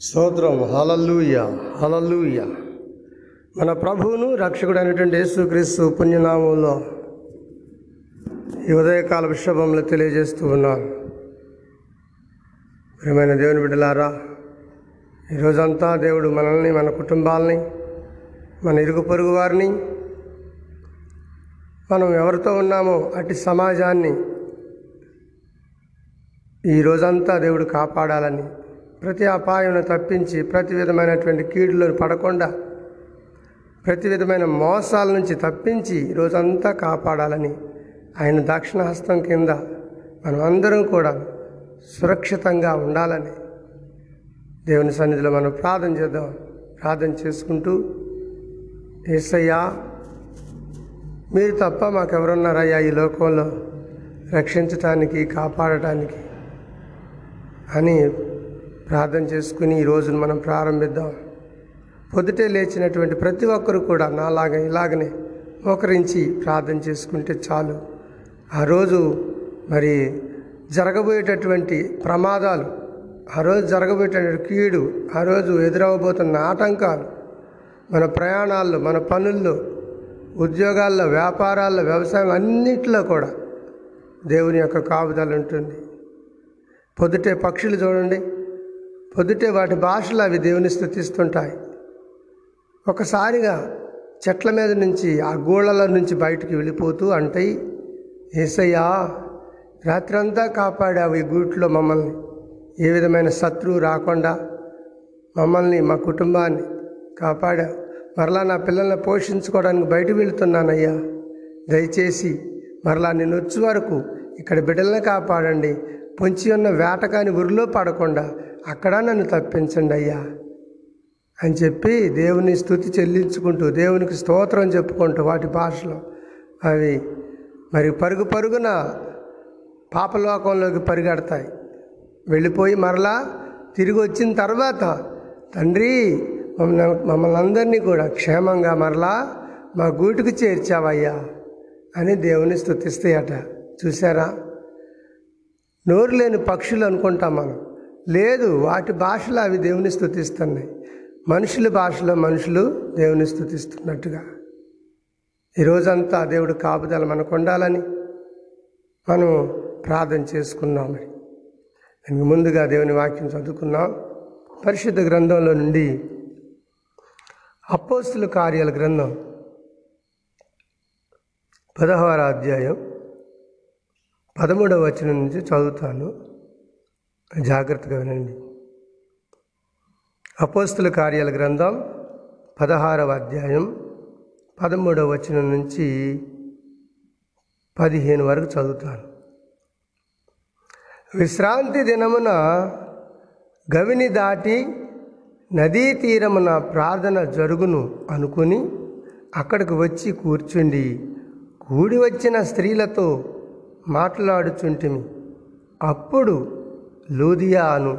స్తోత్రం. Hallelujah hallelujah. మన ప్రభువును రక్షకుడు అయినటువంటి యేసుక్రీస్తు పుణ్యనామంలో ఈ ఉదయకాల విషభంలో తెలియజేస్తూ ఉన్నారు ప్రియమైన దేవుని బిడ్డలారా ఈరోజంతా దేవుడు మనల్ని మన కుటుంబాలని మన ఇరుగు పొరుగు వారిని మనం ఎవరితో ఉన్నామో అటు సమాజాన్ని ఈ రోజంతా దేవుడు కాపాడాలని ప్రతి అపాయం తప్పించి ప్రతి విధమైనటువంటి కీడులో పడకుండా ప్రతి విధమైన మోసాల నుంచి తప్పించి రోజంతా కాపాడాలని ఆయన దక్షిణహస్తం కింద మనం అందరం కూడా సురక్షితంగా ఉండాలని దేవుని సన్నిధిలో మనం ప్రార్థన చేద్దాం. ప్రార్థన చేసుకుంటూ ఏసయ్యా మీరు తప్ప మాకెవరున్నారయ్యా ఈ లోకంలో? రక్షించటానికి కాపాడటానికి అని ప్రార్థన చేసుకుని ఈ రోజును మనం ప్రారంభిద్దాం. పొద్దుటే లేచినటువంటి ప్రతి ఒక్కరు కూడా నాలాగా ఇలాగనే మోకరించి ప్రార్థన చేసుకుంటే చాలు. ఆ రోజు మరి జరగబోయేటటువంటి ప్రమాదాలు ఆ రోజు జరగబోయేటటువంటి కీడు ఆ రోజు ఎదురవబోతున్న ఆటంకాలు మన ప్రయాణాల్లో మన పనుల్లో ఉద్యోగాల్లో వ్యాపారాల్లో వ్యవసాయం అన్నింటిలో కూడా దేవుని యొక్క కాపుదల ఉంటుంది. పొద్దుటే పక్షులు చూడండి పొద్దుటే వాటి భాషలు అవి దేవుని స్థుతిస్తుంటాయి. ఒకసారిగా చెట్ల మీద నుంచి ఆ గూళ్ళలో నుంచి బయటికి వెళ్ళిపోతూ అంటాయి ఏసయ్యా రాత్రంతా కాపాడావు ఈ గూట్లో మమ్మల్ని. ఏ విధమైన శత్రువు రాకుండా మమ్మల్ని మా కుటుంబాన్ని కాపాడావు. మరలా నా పిల్లల్ని పోషించుకోవడానికి బయట వెళుతున్నానయ్యా. దయచేసి మరలా నేను వచ్చే వరకు ఇక్కడ బిడ్డలను కాపాడండి. పొంచి ఉన్న వేటకాని ఉరిలో పడకుండా అక్కడ నన్ను తప్పించండి అయ్యా అని చెప్పి దేవుని స్థుతి చెల్లించుకుంటూ దేవునికి స్తోత్రం చెప్పుకుంటూ వాటి భాషలో అవి మరి పరుగు పరుగున పాపలోకంలోకి పరిగెడతాయి. వెళ్ళిపోయి మరలా తిరిగి వచ్చిన తర్వాత తండ్రి మమ్మల్ని అందరినీ కూడా క్షేమంగా మరలా మా గూటికి చేర్చావయ్యా అని దేవుని స్థుతిస్తాయట. చూసారా నోరు లేని పక్షులు అనుకుంటాం మనం. లేదు వాటి భాషలో అవి దేవుని స్థుతిస్తున్నాయి. మనుషుల భాషలో మనుషులు దేవుని స్థుతిస్తున్నట్టుగా. ఈరోజంతా దేవుడు కాపుదల మనకు ఉండాలని మనం ప్రార్థన చేసుకున్నాం మరి. దానికి ముందుగా దేవుని వాక్యం చదువుకున్నాం పరిశుద్ధ గ్రంథంలో నుండి అపోస్తుల కార్యాల గ్రంథం పదహార అధ్యాయం పదమూడవ వచనం నుంచి చదువుతాను. జాగ్రత్తగా వినండి. అపోస్తుల కార్యాల గ్రంథం పదహారవ అధ్యాయం పదమూడవ వచనం నుంచి పదిహేను వరకు చదువుతాను. విశ్రాంతి దినమున గవిని దాటి నదీ తీరమున ప్రార్థన జరుగును అనుకుని అక్కడికి వచ్చి కూర్చుండి కూడి వచ్చిన స్త్రీలతో మాట్లాడుచుంటిమి. అప్పుడు లూదియా అను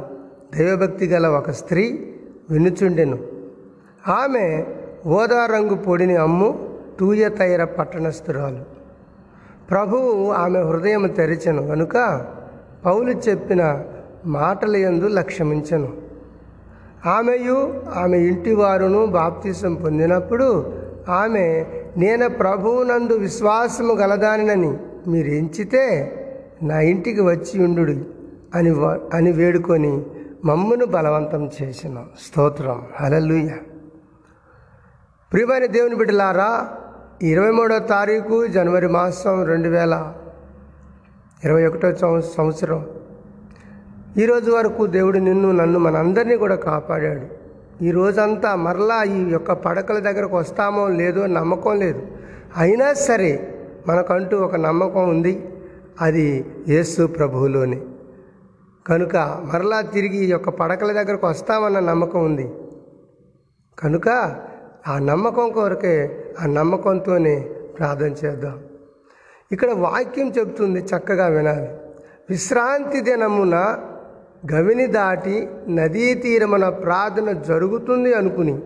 దైవభక్తి గల ఒక స్త్రీ వినుచుండెను. ఆమె ఓదా రంగు పొడిని అమ్ము తూయతైర పట్టణస్థురాలు. ప్రభువు ఆమె హృదయం తెరిచెను కనుక పౌలు చెప్పిన మాటల యందు లక్ష్యమించను. ఆమెయు ఆమె ఇంటి వారును బాప్తీసం పొందినప్పుడు ఆమె నేను ప్రభువునందు విశ్వాసము గలదానినని మీరు ఎంచితే నా ఇంటికి వచ్చి ఉండు అని అని వేడుకొని మమ్మును బలవంతం చేసిన స్తోత్రం. హలలుయ ప్రియమైన దేవుని బిడ్డలారా ఇరవై మూడో తారీఖు జనవరి మాసం రెండు వేల ఇరవై ఒకటో సంవత్సరం. ఈరోజు వరకు దేవుడు నిన్ను నన్ను మనందరినీ కూడా కాపాడాడు. ఈ రోజంతా మరలా ఈ యొక్క పడకల దగ్గరకు వస్తామో లేదో నమ్మకం లేదు. అయినా సరే మనకంటూ ఒక నమ్మకం ఉంది. అది యేసు ప్రభువులోనే. కనుక మరలా తిరిగి ఈ యొక్క పడకల దగ్గరకు వస్తామన్న నమ్మకం ఉంది. కనుక ఆ నమ్మకం కొరకే ఆ నమ్మకంతోనే ప్రార్థన చేద్దాం. ఇక్కడ వాక్యం చెబుతుంది చక్కగా వినాలి. విశ్రాంతి దినమున గవిని దాటి నదీ తీరమున ప్రార్థన జరుగుతుంది అనుకుని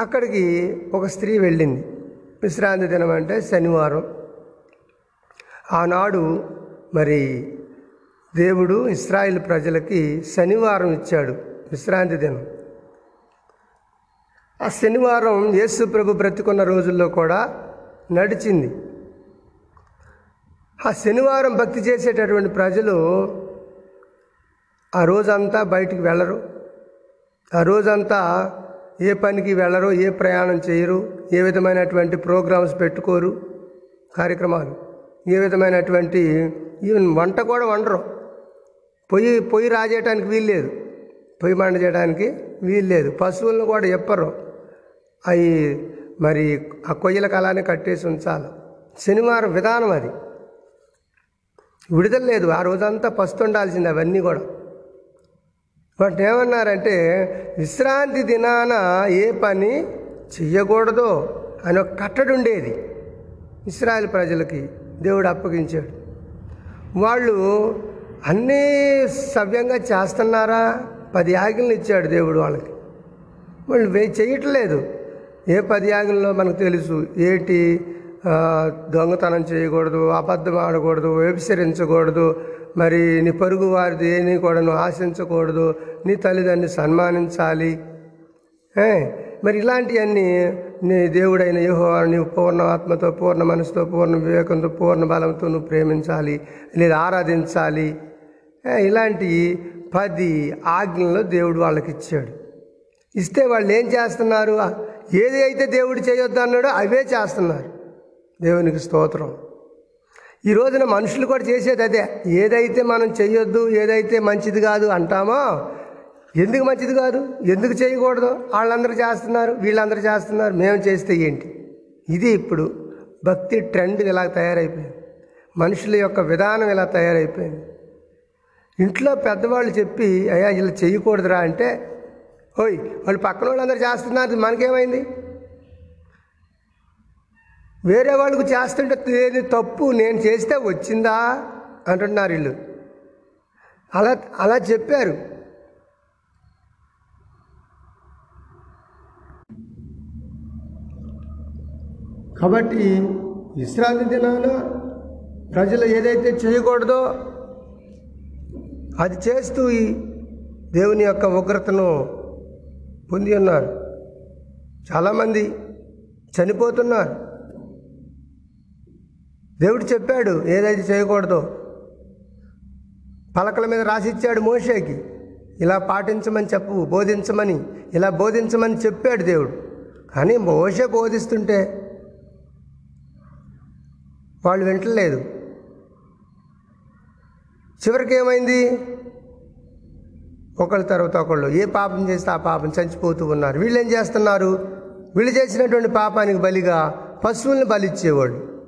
అక్కడికి ఒక స్త్రీ వెళ్ళింది. విశ్రాంతి దినం అంటే శనివారం. ఆనాడు మరి దేవుడు ఇస్రాయిల్ ప్రజలకి శనివారం ఇచ్చాడు విశ్రాంతి దినం. ఆ శనివారం యేసు ప్రభు బ్రతికున్న రోజుల్లో కూడా నడిచింది. ఆ శనివారం భక్తి చేసేటటువంటి ప్రజలు ఆ రోజంతా బయటికి వెళ్ళరు. ఆ రోజంతా ఏ పనికి వెళ్ళరు ఏ ప్రయాణం చేయరు ఏ విధమైనటువంటి ప్రోగ్రామ్స్ పెట్టుకోరు కార్యక్రమాలు ఏ విధమైనటువంటి ఈవెన్ వంట కూడా వండరు. పొయ్యి పొయ్యి రాజేయటానికి వీల్లేదు పొయ్యి మండ చేయడానికి వీల్లేదు పశువులను కూడా ఎప్పరు. అవి మరి ఆ కొయ్యలకు అలానే కట్టేసి ఉంచాలి. శనివారం విధానం అది. విడుదల లేదు. ఆ రోజంతా పస్తుండాల్సింది అవన్నీ కూడా. వాటి ఏమన్నారంటే విశ్రాంతి దినాన ఏ పని చెయ్యకూడదో అని ఒక కట్టడి ఉండేది. ఇస్రాయల్ ప్రజలకి దేవుడు అప్పగించాడు. వాళ్ళు అన్నీ సవ్యంగా చేస్తున్నారా? పది ఆజ్ఞలు ఇచ్చాడు దేవుడు వాళ్ళకి. వాళ్ళు వే చేయట్లేదు. ఏ పది ఆజ్ఞల్లో మనకు తెలుసు? ఏటి దొంగతనం చేయకూడదు అబద్ధం ఆడకూడదు వ్యభిచరించకూడదు మరి నీ పరుగు వారిది ఏని కూడా నువ్వు ఆశించకూడదు నీ తల్లిదండ్రిని సన్మానించాలి. మరి ఇలాంటివన్నీ నీ దేవుడైన యూహో నీవు పూర్ణ ఆత్మతో పూర్ణ మనసుతో పూర్ణ వివేకంతో పూర్ణ బలంతో నువ్వు ప్రేమించాలి లేదా ఆరాధించాలి. ఇలాంటి పది ఆజ్ఞలు దేవుడు వాళ్ళకి ఇచ్చాడు ఇస్తే వాళ్ళు ఏం చేస్తున్నారు? ఏది అయితే దేవుడు చేయొద్దు అన్నాడో అవే చేస్తున్నారు. దేవునికి స్తోత్రం. ఈ రోజున మనుషులు కూడా చేసేది అదే. ఏదైతే మనం చేయొద్దు ఏదైతే మంచిది కాదు అంటామో ఎందుకు మంచిది కాదు? ఎందుకు చేయకూడదు? వాళ్ళందరూ చేస్తున్నారు వీళ్ళందరూ చేస్తున్నారు మేము చేస్తే ఏంటి? ఇది ఇప్పుడు భక్తి ట్రెండ్ ఇలా తయారైపోయింది. మనుషుల యొక్క విధానం ఇలా తయారైపోయింది. ఇంట్లో పెద్దవాళ్ళు చెప్పి అయ్యా ఇలా చేయకూడదురా అంటే ఓయ్ వాళ్ళు పక్కన వాళ్ళందరూ చేస్తున్నారు మనకేమైంది? వేరే వాళ్ళకు చేస్తుంటే లేని తప్పు నేను చేస్తే వచ్చిందా? అంటున్నారు వీళ్ళు. అలా అలా చెప్పారు. కాబట్టి విశ్రాంతి దినాన ప్రజలు ఏదైతే చేయకూడదో అది చేస్తూ ఈ దేవుని యొక్క ఉగ్రతను పొంది ఉన్నారు. చాలామంది చనిపోతున్నారు. దేవుడు చెప్పాడు ఏదైతే చేయకూడదో. పలకల మీద రాసిచ్చాడు మోషేకి. ఇలా పాటించమని చెప్పు బోధించమని ఇలా బోధించమని చెప్పాడు దేవుడు. కానీ మోషే బోధిస్తుంటే వాళ్ళు వింటలేదు. చివరికి ఏమైంది? ఒకళ్ళ తర్వాత ఒకళ్ళు. ఏ పాపం చేస్తే ఆ పాపం చచ్చిపోతూ ఉన్నారు. వీళ్ళు ఏం చేస్తున్నారు? వీళ్ళు చేసినటువంటి పాపానికి బలిగా పశువుల్ని బలిచ్చేవాళ్ళు.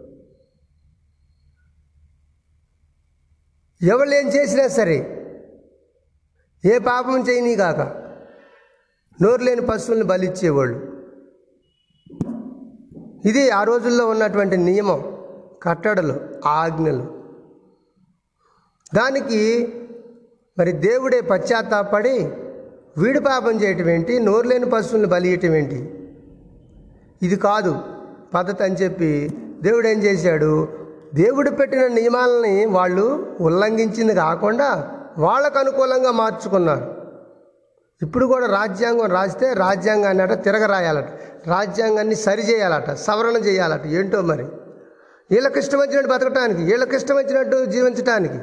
ఎవళ్ళు ఏం చేసినా సరే ఏ పాపం చేయని కాక నోరు లేని పశువుల్ని బలిచ్చేవాళ్ళు. ఇది ఆ రోజుల్లో ఉన్నటువంటి నియమం కట్టడలు ఆజ్ఞలు. దానికి మరి దేవుడే పశ్చాత్తాపడి వీడి పాపం చేయటం ఏంటి? నోరు లేని పశువుల్ని బలియటం ఏంటి? ఇది కాదు. పద్ధతి అని చెప్పి దేవుడు ఏం చేశాడు? దేవుడు పెట్టిన నియమాలని వాళ్ళు ఉల్లంఘించింది కాకుండా వాళ్ళకు అనుకూలంగా మార్చుకున్నారు. ఇప్పుడు కూడా రాజ్యాంగం రాస్తే రాజ్యాంగాన్ని అట తిరగరాయాలట. రాజ్యాంగాన్ని సరి చేయాలట సవరణ చేయాలట. ఏంటో మరి? వీళ్ళకి ఇష్టం వచ్చినట్టు బతకటానికి వీళ్ళకి ఇష్టం వచ్చినట్టు జీవించటానికి.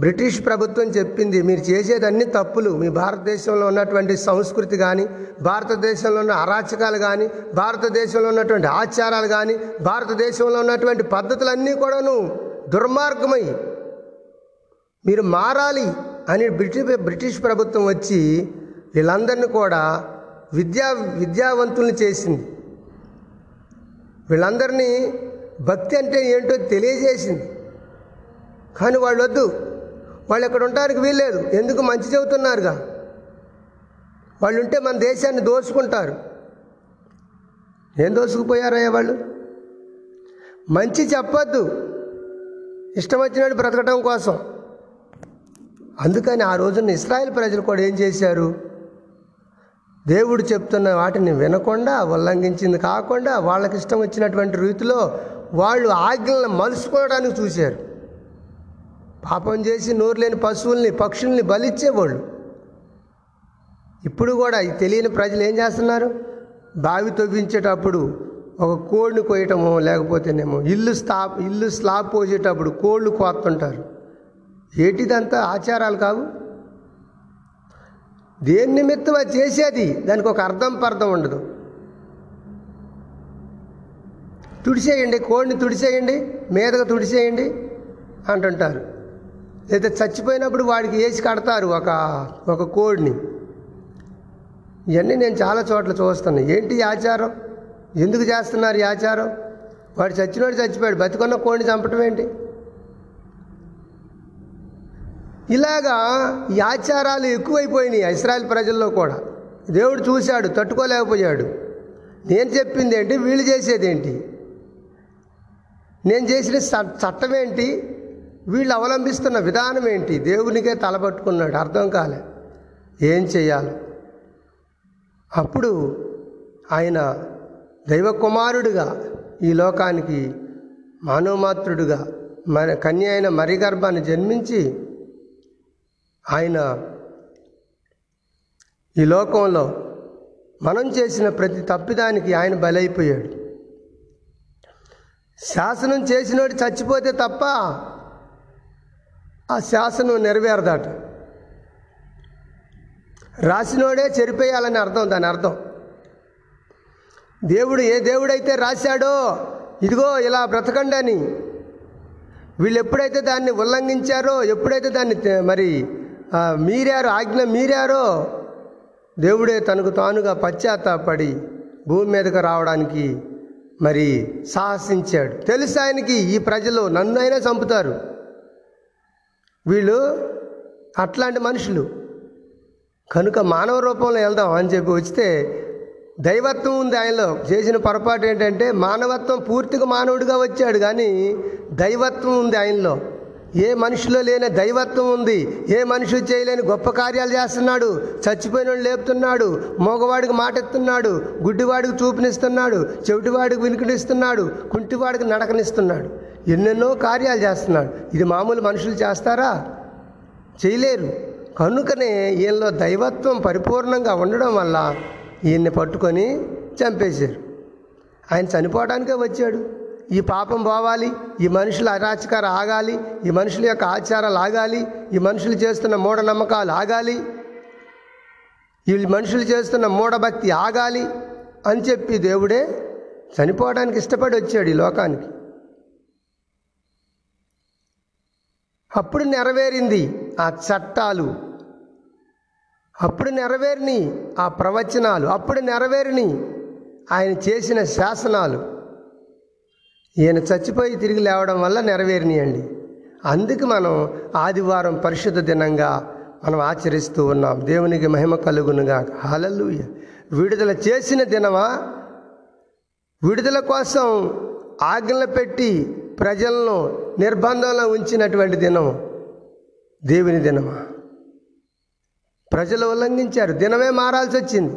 బ్రిటిష్ ప్రభుత్వం చెప్పింది మీరు చేసేది అన్ని తప్పులు. మీ భారతదేశంలో ఉన్నటువంటి సంస్కృతి కానీ భారతదేశంలో ఉన్న అరాచకాలు కానీ భారతదేశంలో ఉన్నటువంటి ఆచారాలు కానీ భారతదేశంలో ఉన్నటువంటి పద్ధతులన్నీ కూడాను దుర్మార్గమై మీరు మారాలి అని బ్రిటిష్ బ్రిటిష్ ప్రభుత్వం వచ్చి వీళ్ళందరినీ కూడా విద్యా విద్యావంతుల్ని చేసింది. వీళ్ళందరినీ భక్తి అంటే ఏంటో తెలియజేసింది. కానీ వాళ్ళు వద్దు వాళ్ళు ఇక్కడ ఉండడానికి వీల్లేదు. ఎందుకు మంచి చెబుతున్నారుగా? వాళ్ళు ఉంటే మన దేశాన్ని దోచుకుంటారు. ఏం దోసుకుపోయారయ్యా వాళ్ళు? మంచి చెప్పద్దు. ఇష్టం వచ్చినట్టు బ్రతకటం కోసం. అందుకని ఆ రోజున ఇస్రాయల్ ప్రజలు కూడా ఏం చేశారు? దేవుడు చెప్తున్న వాటిని వినకుండా ఉల్లంఘించింది కాకుండా వాళ్ళకి ఇష్టం వచ్చినటువంటి రీతిలో వాళ్ళు ఆజ్ఞలను మలుసుకోవడానికి చూశారు. పాపం చేసి నోరు లేని పశువుల్ని పక్షుల్ని బలిచ్చేవాళ్ళు. ఇప్పుడు కూడా ఈ తెలియని ప్రజలు ఏం చేస్తున్నారు? బావి తవ్వించేటప్పుడు ఒక కోడిని కొయ్యటమో లేకపోతేనేమో ఇల్లు స్తా ఇల్లు స్లాబ్ పోసేటప్పుడు కోళ్ళు కోస్తుంటారు. ఏటిదంతా ఆచారాలు కావు? దేని నిమిత్తం అది చేసేది? దానికి ఒక అర్థం పర్థం ఉండదు. తుడిచేయండి కోడిని తుడిచేయండి మీదగా తుడిచేయండి అంటుంటారు. లేదా చచ్చిపోయినప్పుడు వాడికి వేసి కడతారు ఒక ఒక కోడిని. ఇవన్నీ నేను చాలా చోట్ల చూస్తాను ఏంటి ఆచారం? ఎందుకు చేస్తున్నారు ఈ ఆచారం? వాడు చచ్చినోడు చచ్చిపోయాడు. బతికున్న కోడిని చంపటం ఏంటి? ఇలాగా ఈ ఆచారాలు ఎక్కువైపోయినాయి ఇస్రాయల్ ప్రజల్లో కూడా. దేవుడు చూశాడు తట్టుకోలేకపోయాడు. నేను చెప్పింది ఏంటి? వీళ్ళు చేసేది ఏంటి? నేను చేసిన చ- చట్టం ఏంటి? వీళ్ళు అవలంబిస్తున్న విధానం ఏంటి? దేవునికే తలబట్టుకున్నాడు అర్థం కాలే. ఏం చేయాలి అప్పుడు ఆయన దైవకుమారుడుగా ఈ లోకానికి మానవమాత్రుడుగా మన కన్య అయిన మరిగర్భాన్ని జన్మించి ఆయన ఈ లోకంలో మనం చేసిన ప్రతి తప్పిదానికి ఆయన బలైపోయాడు. శాసనం చేసినోడు చచ్చిపోతే తప్ప ఆ శాసనం నెరవేరదట. రాసినోడే చెరిపేయాలని అర్థం దాని అర్థం. దేవుడు ఏ దేవుడైతే రాశాడో ఇదిగో ఇలా బ్రతకండి అని వీళ్ళు ఎప్పుడైతే దాన్ని ఉల్లంఘించారో ఎప్పుడైతే దాన్ని మరి మీరారు మీరారో ఆజ్ఞ మీరారో దేవుడే తనకు తానుగా పశ్చాత్తాపడి భూమి మీదకు రావడానికి మరి సాహసించాడు. తెలుసు ఆయనకి? ఈ ప్రజలు నన్ను అయినా చంపుతారు. వీళ్ళు అట్లాంటి మనుషులు. కనుక మానవ రూపంలో వెళ్దాం అని చెప్పి వస్తే దైవత్వం ఉంది ఆయనలో. చేసిన పొరపాటు ఏంటంటే మానవత్వం పూర్తిగా మానవుడిగా వచ్చాడు కానీ దైవత్వం ఉంది ఆయనలో. ఏ మనిషిలో లేని దైవత్వం ఉంది ఏ మనిషి చేయలేని గొప్ప కార్యాలు చేస్తున్నాడు చచ్చిపోయిన లేపుతున్నాడు మగవాడికి మాటెత్తున్నాడు గుడ్డివాడికి చూపునిస్తున్నాడు చెవిటివాడికి వినికినిస్తున్నాడు కుంటివాడికి నడకనిస్తున్నాడు ఎన్నెన్నో కార్యాలు చేస్తున్నాడు. ఇది మామూలు మనుషులు చేస్తారా? చేయలేరు. కనుకనే ఈయనలో దైవత్వం పరిపూర్ణంగా ఉండడం వల్ల ఈయన్ని పట్టుకొని చంపేశారు. ఆయన చనిపోవడానికే వచ్చాడు. ఈ పాపం పోవాలి ఈ మనుషుల అరాచకాలు ఆగాలి ఈ మనుషుల యొక్క ఆచారాలు ఆగాలి ఈ మనుషులు చేస్తున్న మూఢనమ్మకాలు ఆగాలి ఈ మనుషులు చేస్తున్న మూఢభక్తి ఆగాలి అని చెప్పి దేవుడే చనిపోవడానికి ఇష్టపడి వచ్చాడు ఈ లోకానికి. అప్పుడు నెరవేరింది ఆ చట్టాలు. అప్పుడు నెరవేరిని ఆ ప్రవచనాలు. అప్పుడు నెరవేరిని ఆయన చేసిన శాసనాలు. ఈయన చచ్చిపోయి తిరిగి లేవడం వల్ల నెరవేరినాయండి. అందుకు మనం ఆదివారం పరిశుద్ధ దినంగా మనం ఆచరిస్తూ ఉన్నాం. దేవునికి మహిమ కలుగునుగా హలలుయ విడుదల చేసిన దినమా? విడుదల కోసం ఆజ్ఞలు పెట్టి ప్రజలను నిర్బంధంలో ఉంచినటువంటి దినం దేవుని దినమా? ప్రజలు ఉల్లంఘించారు. దినమే మారాల్సి వచ్చింది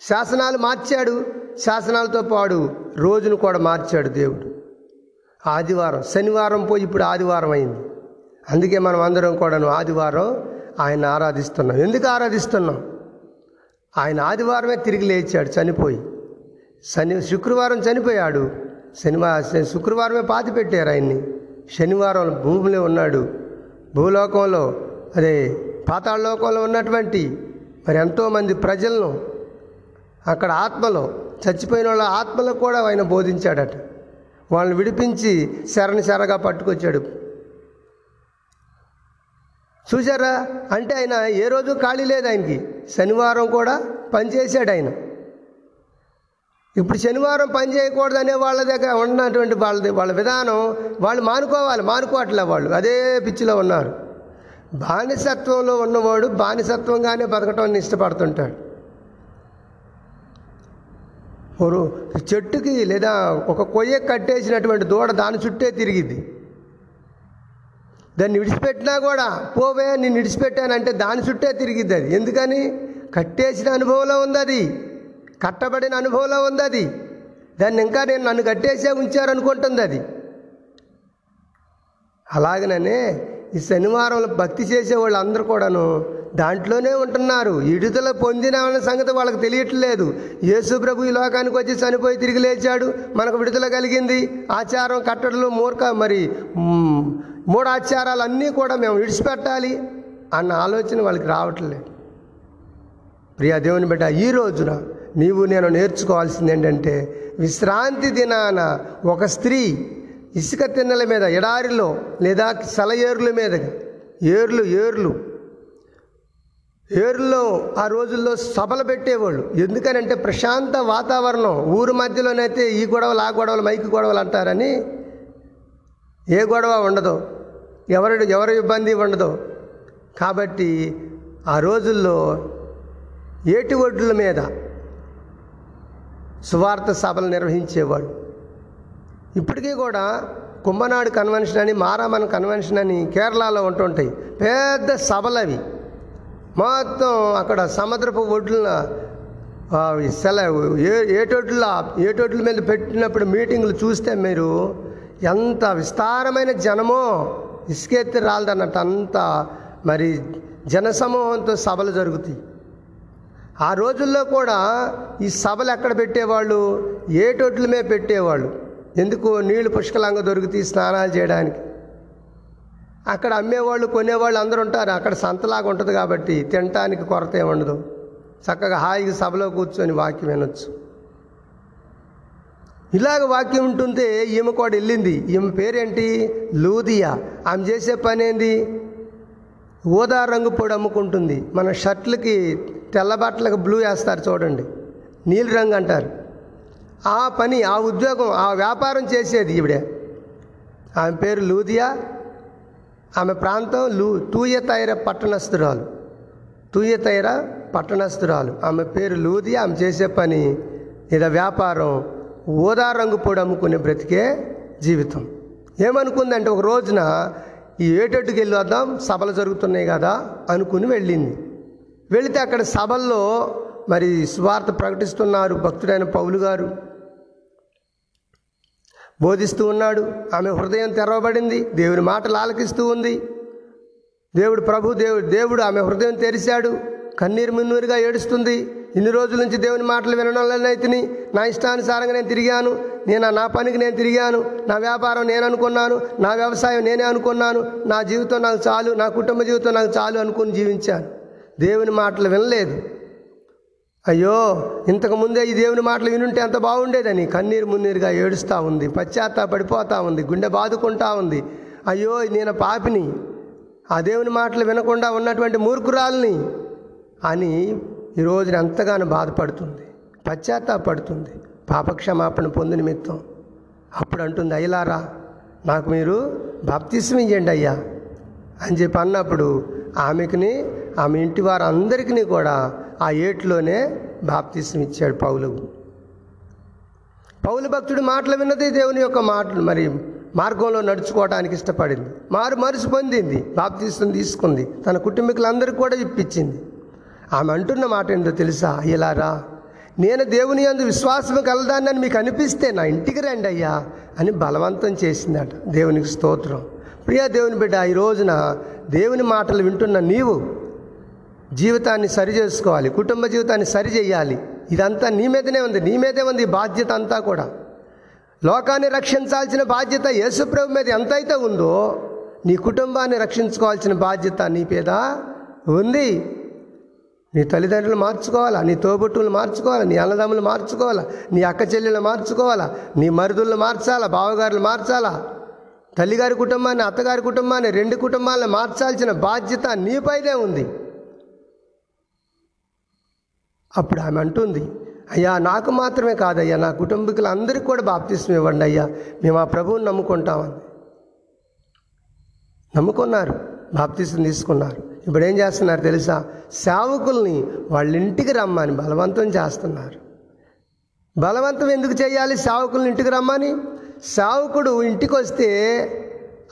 శాసనాలు మార్చాడు. శాసనాలతో పాడు రోజును కూడా మార్చాడు దేవుడు. ఆదివారం శనివారం పోయి ఇప్పుడు ఆదివారం అయింది. అందుకే మనం అందరం కూడాను ఆదివారం ఆయన ఆరాధిస్తున్నాం. ఎందుకు ఆరాధిస్తున్నాం? ఆయన ఆదివారమే తిరిగి లేచాడు చనిపోయి. శని శుక్రవారం చనిపోయాడు. శనివారం శుక్రవారమే పాతి పెట్టారు ఆయన్ని. శనివారం భూమిలో ఉన్నాడు. భూలోకంలో అదే పాతాళలోకంలో ఉన్నటువంటి మరి ఎంతోమంది ప్రజలను అక్కడ ఆత్మలో చచ్చిపోయిన వాళ్ళ ఆత్మలకు కూడా ఆయన బోధించాడట. వాళ్ళని విడిపించి శరణి శరగా పట్టుకొచ్చాడు. చూసారా అంటే ఆయన ఏ రోజు ఖాళీ లేదు ఆయనకి. శనివారం కూడా పనిచేశాడు ఆయన. ఇప్పుడు శనివారం పని చేయకూడదనే వాళ్ళ దగ్గర ఉన్నటువంటి వాళ్ళది వాళ్ళ విధానం వాళ్ళు మానుకోవాలి మానుకోవట్లే వాళ్ళు. అదే పిచ్చిలో ఉన్నారు. బానిసత్వంలో ఉన్నవాడు బానిసత్వంగానే బతకటాన్ని ఇష్టపడుతుంటాడు. చెట్టుకి లేదా ఒక కొయ్య కట్టేసినటువంటి దూడ దాని చుట్టే తిరిగిద్ది దాన్ని విడిచిపెట్టినా కూడా పోవే నేను విడిచిపెట్టానంటే దాని చుట్టే తిరిగిద్ది అది. ఎందుకని? కట్టేసిన అనుభవంలో ఉంది అది కట్టబడిన అనుభవంలో ఉంది అది దాన్ని ఇంకా నేను నన్ను కట్టేసే ఉంచారనుకుంటుంది అది. అలాగనే ఈ శనివారంలో భక్తి చేసే వాళ్ళందరూ కూడాను దాంట్లోనే ఉంటున్నారు. విడుదల పొందినామన్న సంగతి వాళ్ళకి తెలియట్లేదు. యేసు ప్రభు ఈ లోకానికి వచ్చి చనిపోయి తిరిగి లేచాడు. మనకు విడుదల కలిగింది. ఆచారం కట్టడలు మూర్ఖ మరి మ్, మూడు ఆచారాలు అన్నీ కూడా మేము విడిచిపెట్టాలి అన్న ఆలోచన వాళ్ళకి రావట్లేదు. ప్రియా దేవుని బిడ్డ ఈ రోజున నీవు నేను నేర్చుకోవాల్సింది ఏంటంటే విశ్రాంతి దినాన ఒక స్త్రీ ఇసుక తిన్నెల మీద ఎడారిలో లేదా సెలయేర్ల మీద. ఏర్లు ఏర్లు. ఏర్లో ఆ రోజుల్లో సభలు పెట్టేవాళ్ళు. ఎందుకనంటే ప్రశాంత వాతావరణం. ఊరు మధ్యలోనైతే ఈ గొడవలు ఆ గొడవలు మైకి గొడవలు అంటారని ఏ గొడవ ఉండదు. ఎవరి ఎవరి ఇబ్బంది ఉండదు. కాబట్టి ఆ రోజుల్లో ఏటి ఒడ్ల మీద సువార్త సభలు నిర్వహించేవాడు ఇప్పటికీ కూడా కుంభనాడు కన్వెన్షన్ అని మారామన్ కన్వెన్షన్ అని కేరళలో ఉంటుంటాయి. పెద్ద సభలు అవి. మొత్తం అక్కడ సముద్రపు ఒడ్ల సెల ఏ ఏటోట్ల మీద పెట్టినప్పుడు మీటింగ్లు చూస్తే మీరు ఎంత విస్తారమైన జనమో ఇసుకెత్తి రాలదన్నట్టు అంత మరి జనసమూహంతో సభలు జరుగుతాయి. ఆ రోజుల్లో కూడా ఈ సభలు ఎక్కడ పెట్టేవాళ్ళు? ఏటోట్ల మీద పెట్టేవాళ్ళు. ఎందుకు నీళ్ళు పుష్కలంగా దొరుకుతాయి స్నానాలు చేయడానికి? అక్కడ అమ్మేవాళ్ళు కొనేవాళ్ళు అందరూ ఉంటారు. అక్కడ సంతలాగా ఉంటుంది కాబట్టి తినటానికి కొరత ఏముండదు. చక్కగా హాయిగా సభలో కూర్చొని వాక్యం వినొచ్చు. ఇలాగ వాక్యం ఉంటుంటే ఈమె కూడా వెళ్ళింది. ఈమె పేరేంటి? లూదియా. ఆమె చేసే పని ఊదా రంగు పొడి అమ్ముకుంటుంది. మన షర్ట్లకి తెల్ల బట్టలకు బ్లూ వేస్తారు చూడండి. నీలి రంగు అంటారు. ఆ పని ఆ ఉద్యోగం ఆ వ్యాపారం చేసేది ఈవిడే. ఆమె పేరు లూదియా. ఆమె ప్రాంతం లూ తూయతైర పట్టణస్థురాలు. తూయతైర పట్టణస్థురాలు. ఆమె పేరు లూదియా. ఆమె చేసే పని ఇది వ్యాపారం ఓదా రంగు పొడి అమ్ముకునే బ్రతికే జీవితం. ఏమనుకుందంటే ఒక రోజున ఈ ఏటెట్టుకు వెళ్ళి వద్దాం సభలు జరుగుతున్నాయి కదా అనుకుని వెళ్ళింది. వెళితే అక్కడ సభల్లో మరి స్వార్థ ప్రకటిస్తున్నారు భక్తుడైన పౌలు గారు. బోధిస్తూ ఉన్నాడు. ఆమె హృదయం తెరవబడింది. దేవుని మాటలు ఆలకిస్తూ ఉంది. దేవుడు ప్రభు దేవుడు దేవుడు ఆమె హృదయం తెరిచాడు. కన్నీరు మున్నూరుగా ఏడుస్తుంది. ఇన్ని రోజుల నుంచి దేవుని మాటలు వినడంలోనైతిని నా ఇష్టానుసారంగా నేను తిరిగాను. నేను నా పనికి నేను తిరిగాను. నా వ్యాపారం నేను అనుకున్నాను. నా వ్యవసాయం నేనే అనుకున్నాను. నా జీవితం నాకు చాలు. నా కుటుంబ జీవితం నాకు చాలు అనుకుని జీవించాను. దేవుని మాటలు వినలేదు. అయ్యో ఇంతకు ముందే ఈ దేవుని మాటలు వినుంటే ఎంత బాగుండేదని. కన్నీరు మున్నీరుగా ఏడుస్తూ ఉంది పడిపోతా ఉంది గుండె బాదుకుంటా ఉంది. అయ్యో నేను పాపిని. ఆ దేవుని మాటలు వినకుండా ఉన్నటువంటి మూర్ఖురాల్ని అని ఈ రోజున ఎంతగానో బాధపడుతుంది పశ్చాత్తాపడుతుంది. పాపక్షమాపణ పొంది నిమిత్తం అప్పుడు అంటుంది అయ్యలారా నాకు మీరు బాప్తిస్మ ఇవ్వండి అయ్యా అని చెప్పి అన్నప్పుడు ఆమెకుని ఆమె ఇంటి వారందరికీ కూడా ఆ ఏట్లోనే బాప్తీసం ఇచ్చాడు పౌలు. పౌలు భక్తుడు మాటలు విన్నది దేవుని యొక్క మాటలు మరి మార్గంలో నడుచుకోవడానికి ఇష్టపడింది. మారు మరుసు పొందింది బాప్తీసం తీసుకుంది తన కుటుంబీకులందరికీ కూడా ఇప్పించింది. ఆమె అంటున్న మాట ఏంటో తెలుసా? ఇలారా నేను దేవుని అందు విశ్వాసం కలదానని మీకు అనిపిస్తే నా ఇంటికి రండి అయ్యా అని బలవంతం చేసిందట. దేవునికి స్తోత్రం. ప్రియా దేవుని బిడ్డ ఈ రోజున దేవుని మాటలు వింటున్న నీవు జీవితాన్ని సరి చేసుకోవాలి కుటుంబ జీవితాన్ని సరి చేయాలి. ఇదంతా నీ మీదనే ఉంది నీ మీదే ఉంది బాధ్యత అంతా కూడా. లోకాన్ని రక్షించాల్సిన బాధ్యత యేసుప్రభు మీద ఎంతైతే ఉందో నీ కుటుంబాన్ని రక్షించుకోవాల్సిన బాధ్యత నీ మీద ఉంది. నీ తల్లిదండ్రులు మార్చుకోవాలా? నీ తోబుట్టులు మార్చుకోవాలా? నీ అన్నదమ్ములు మార్చుకోవాలా? నీ అక్క చెల్లెలు మార్చుకోవాలా? నీ మరుదులను మార్చాలా? బావగారులు మార్చాలా? తల్లిగారి కుటుంబాన్ని అత్తగారి కుటుంబాన్ని రెండు కుటుంబాలను మార్చాల్సిన బాధ్యత నీపైదే ఉంది. అప్పుడు ఆమె అంటుంది అయ్యా నాకు మాత్రమే కాదయ్యా నా కుటుంబీకులందరికీ కూడా బాప్తిస్మ ఇవ్వండి అయ్యా మేము ఆ ప్రభువుని నమ్ముకుంటామని. నమ్ముకున్నారు బాప్తిస్మ తీసుకున్నారు. ఇప్పుడు ఏం చేస్తున్నారు తెలుసా? సేవకుల్ని వాళ్ళ ఇంటికి రమ్మని బలవంతం చేస్తున్నారు. బలవంతం ఎందుకు చేయాలి సేవకుల్ని ఇంటికి రమ్మని? సేవకుడు ఇంటికి వస్తే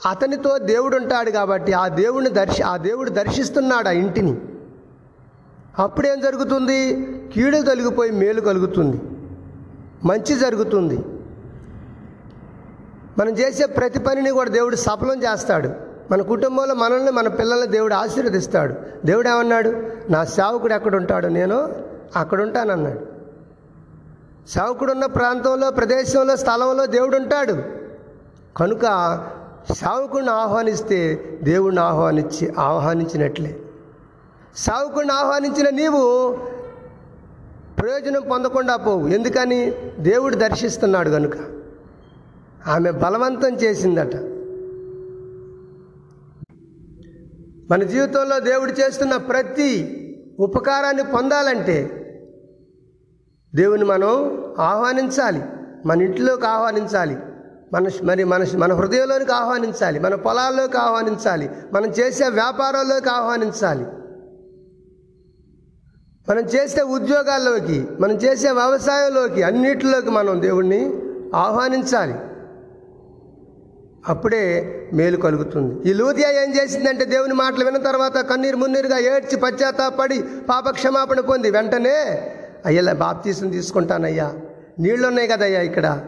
అతనితో దేవుడు ఉంటాడు కాబట్టి ఆ దేవుడిని దర్శి ఆ దేవుడు దర్శిస్తున్నాడు ఆ ఇంటిని. అప్పుడేం జరుగుతుంది? కీడు తొలగిపోయి మేలు కలుగుతుంది. మంచి జరుగుతుంది. మనం చేసే ప్రతి పనిని కూడా దేవుడు సఫలం చేస్తాడు. మన కుటుంబంలో మనల్ని మన పిల్లల్ని దేవుడు ఆశీర్వదిస్తాడు. దేవుడు ఏమన్నాడు? నా సేవకుడు ఎక్కడ ఉంటాడు నేను అక్కడ ఉంటానన్నాడు సేవకుడు ప్రాంతంలో ప్రదేశంలో స్థలంలో దేవుడు ఉంటాడు. కనుక సేవకుడిని ఆహ్వానిస్తే దేవుడిని ఆహ్వానించి ఆహ్వానించినట్లే. సేవకుడిని ఆహ్వానించిన నీవు ప్రయోజనం పొందకుండా పోవు. ఎందుకని? దేవుడు దర్శిస్తున్నాడు కనుక ఆమె బలవంతం చేసిందట. మన జీవితంలో దేవుడు చేస్తున్న ప్రతి ఉపకారాన్ని పొందాలంటే దేవుని మనం ఆహ్వానించాలి. మన ఇంట్లోకి ఆహ్వానించాలి. మన మరి మన మన హృదయంలోనికి ఆహ్వానించాలి. మన పొలాల్లోకి ఆహ్వానించాలి. మనం చేసే వ్యాపారాల్లోకి ఆహ్వానించాలి. మనం చేసే ఉద్యోగాల్లోకి మనం చేసే వ్యవసాయంలోకి అన్నిటిలోకి మనం దేవుణ్ణి ఆహ్వానించాలి. అప్పుడే మేలు కలుగుతుంది. ఈ లూదియా ఏం చేసిందంటే దేవుని మాటలు విన్న తర్వాత కన్నీరు మున్నీరుగా ఏడ్చి పశ్చాత్తాపడి పాప క్షమాపణ పొంది వెంటనే అయ్యలా బాప్తీసం తీసుకుంటానయ్యా. నీళ్ళు ఉన్నాయి కదయ్యా ఇక్కడ.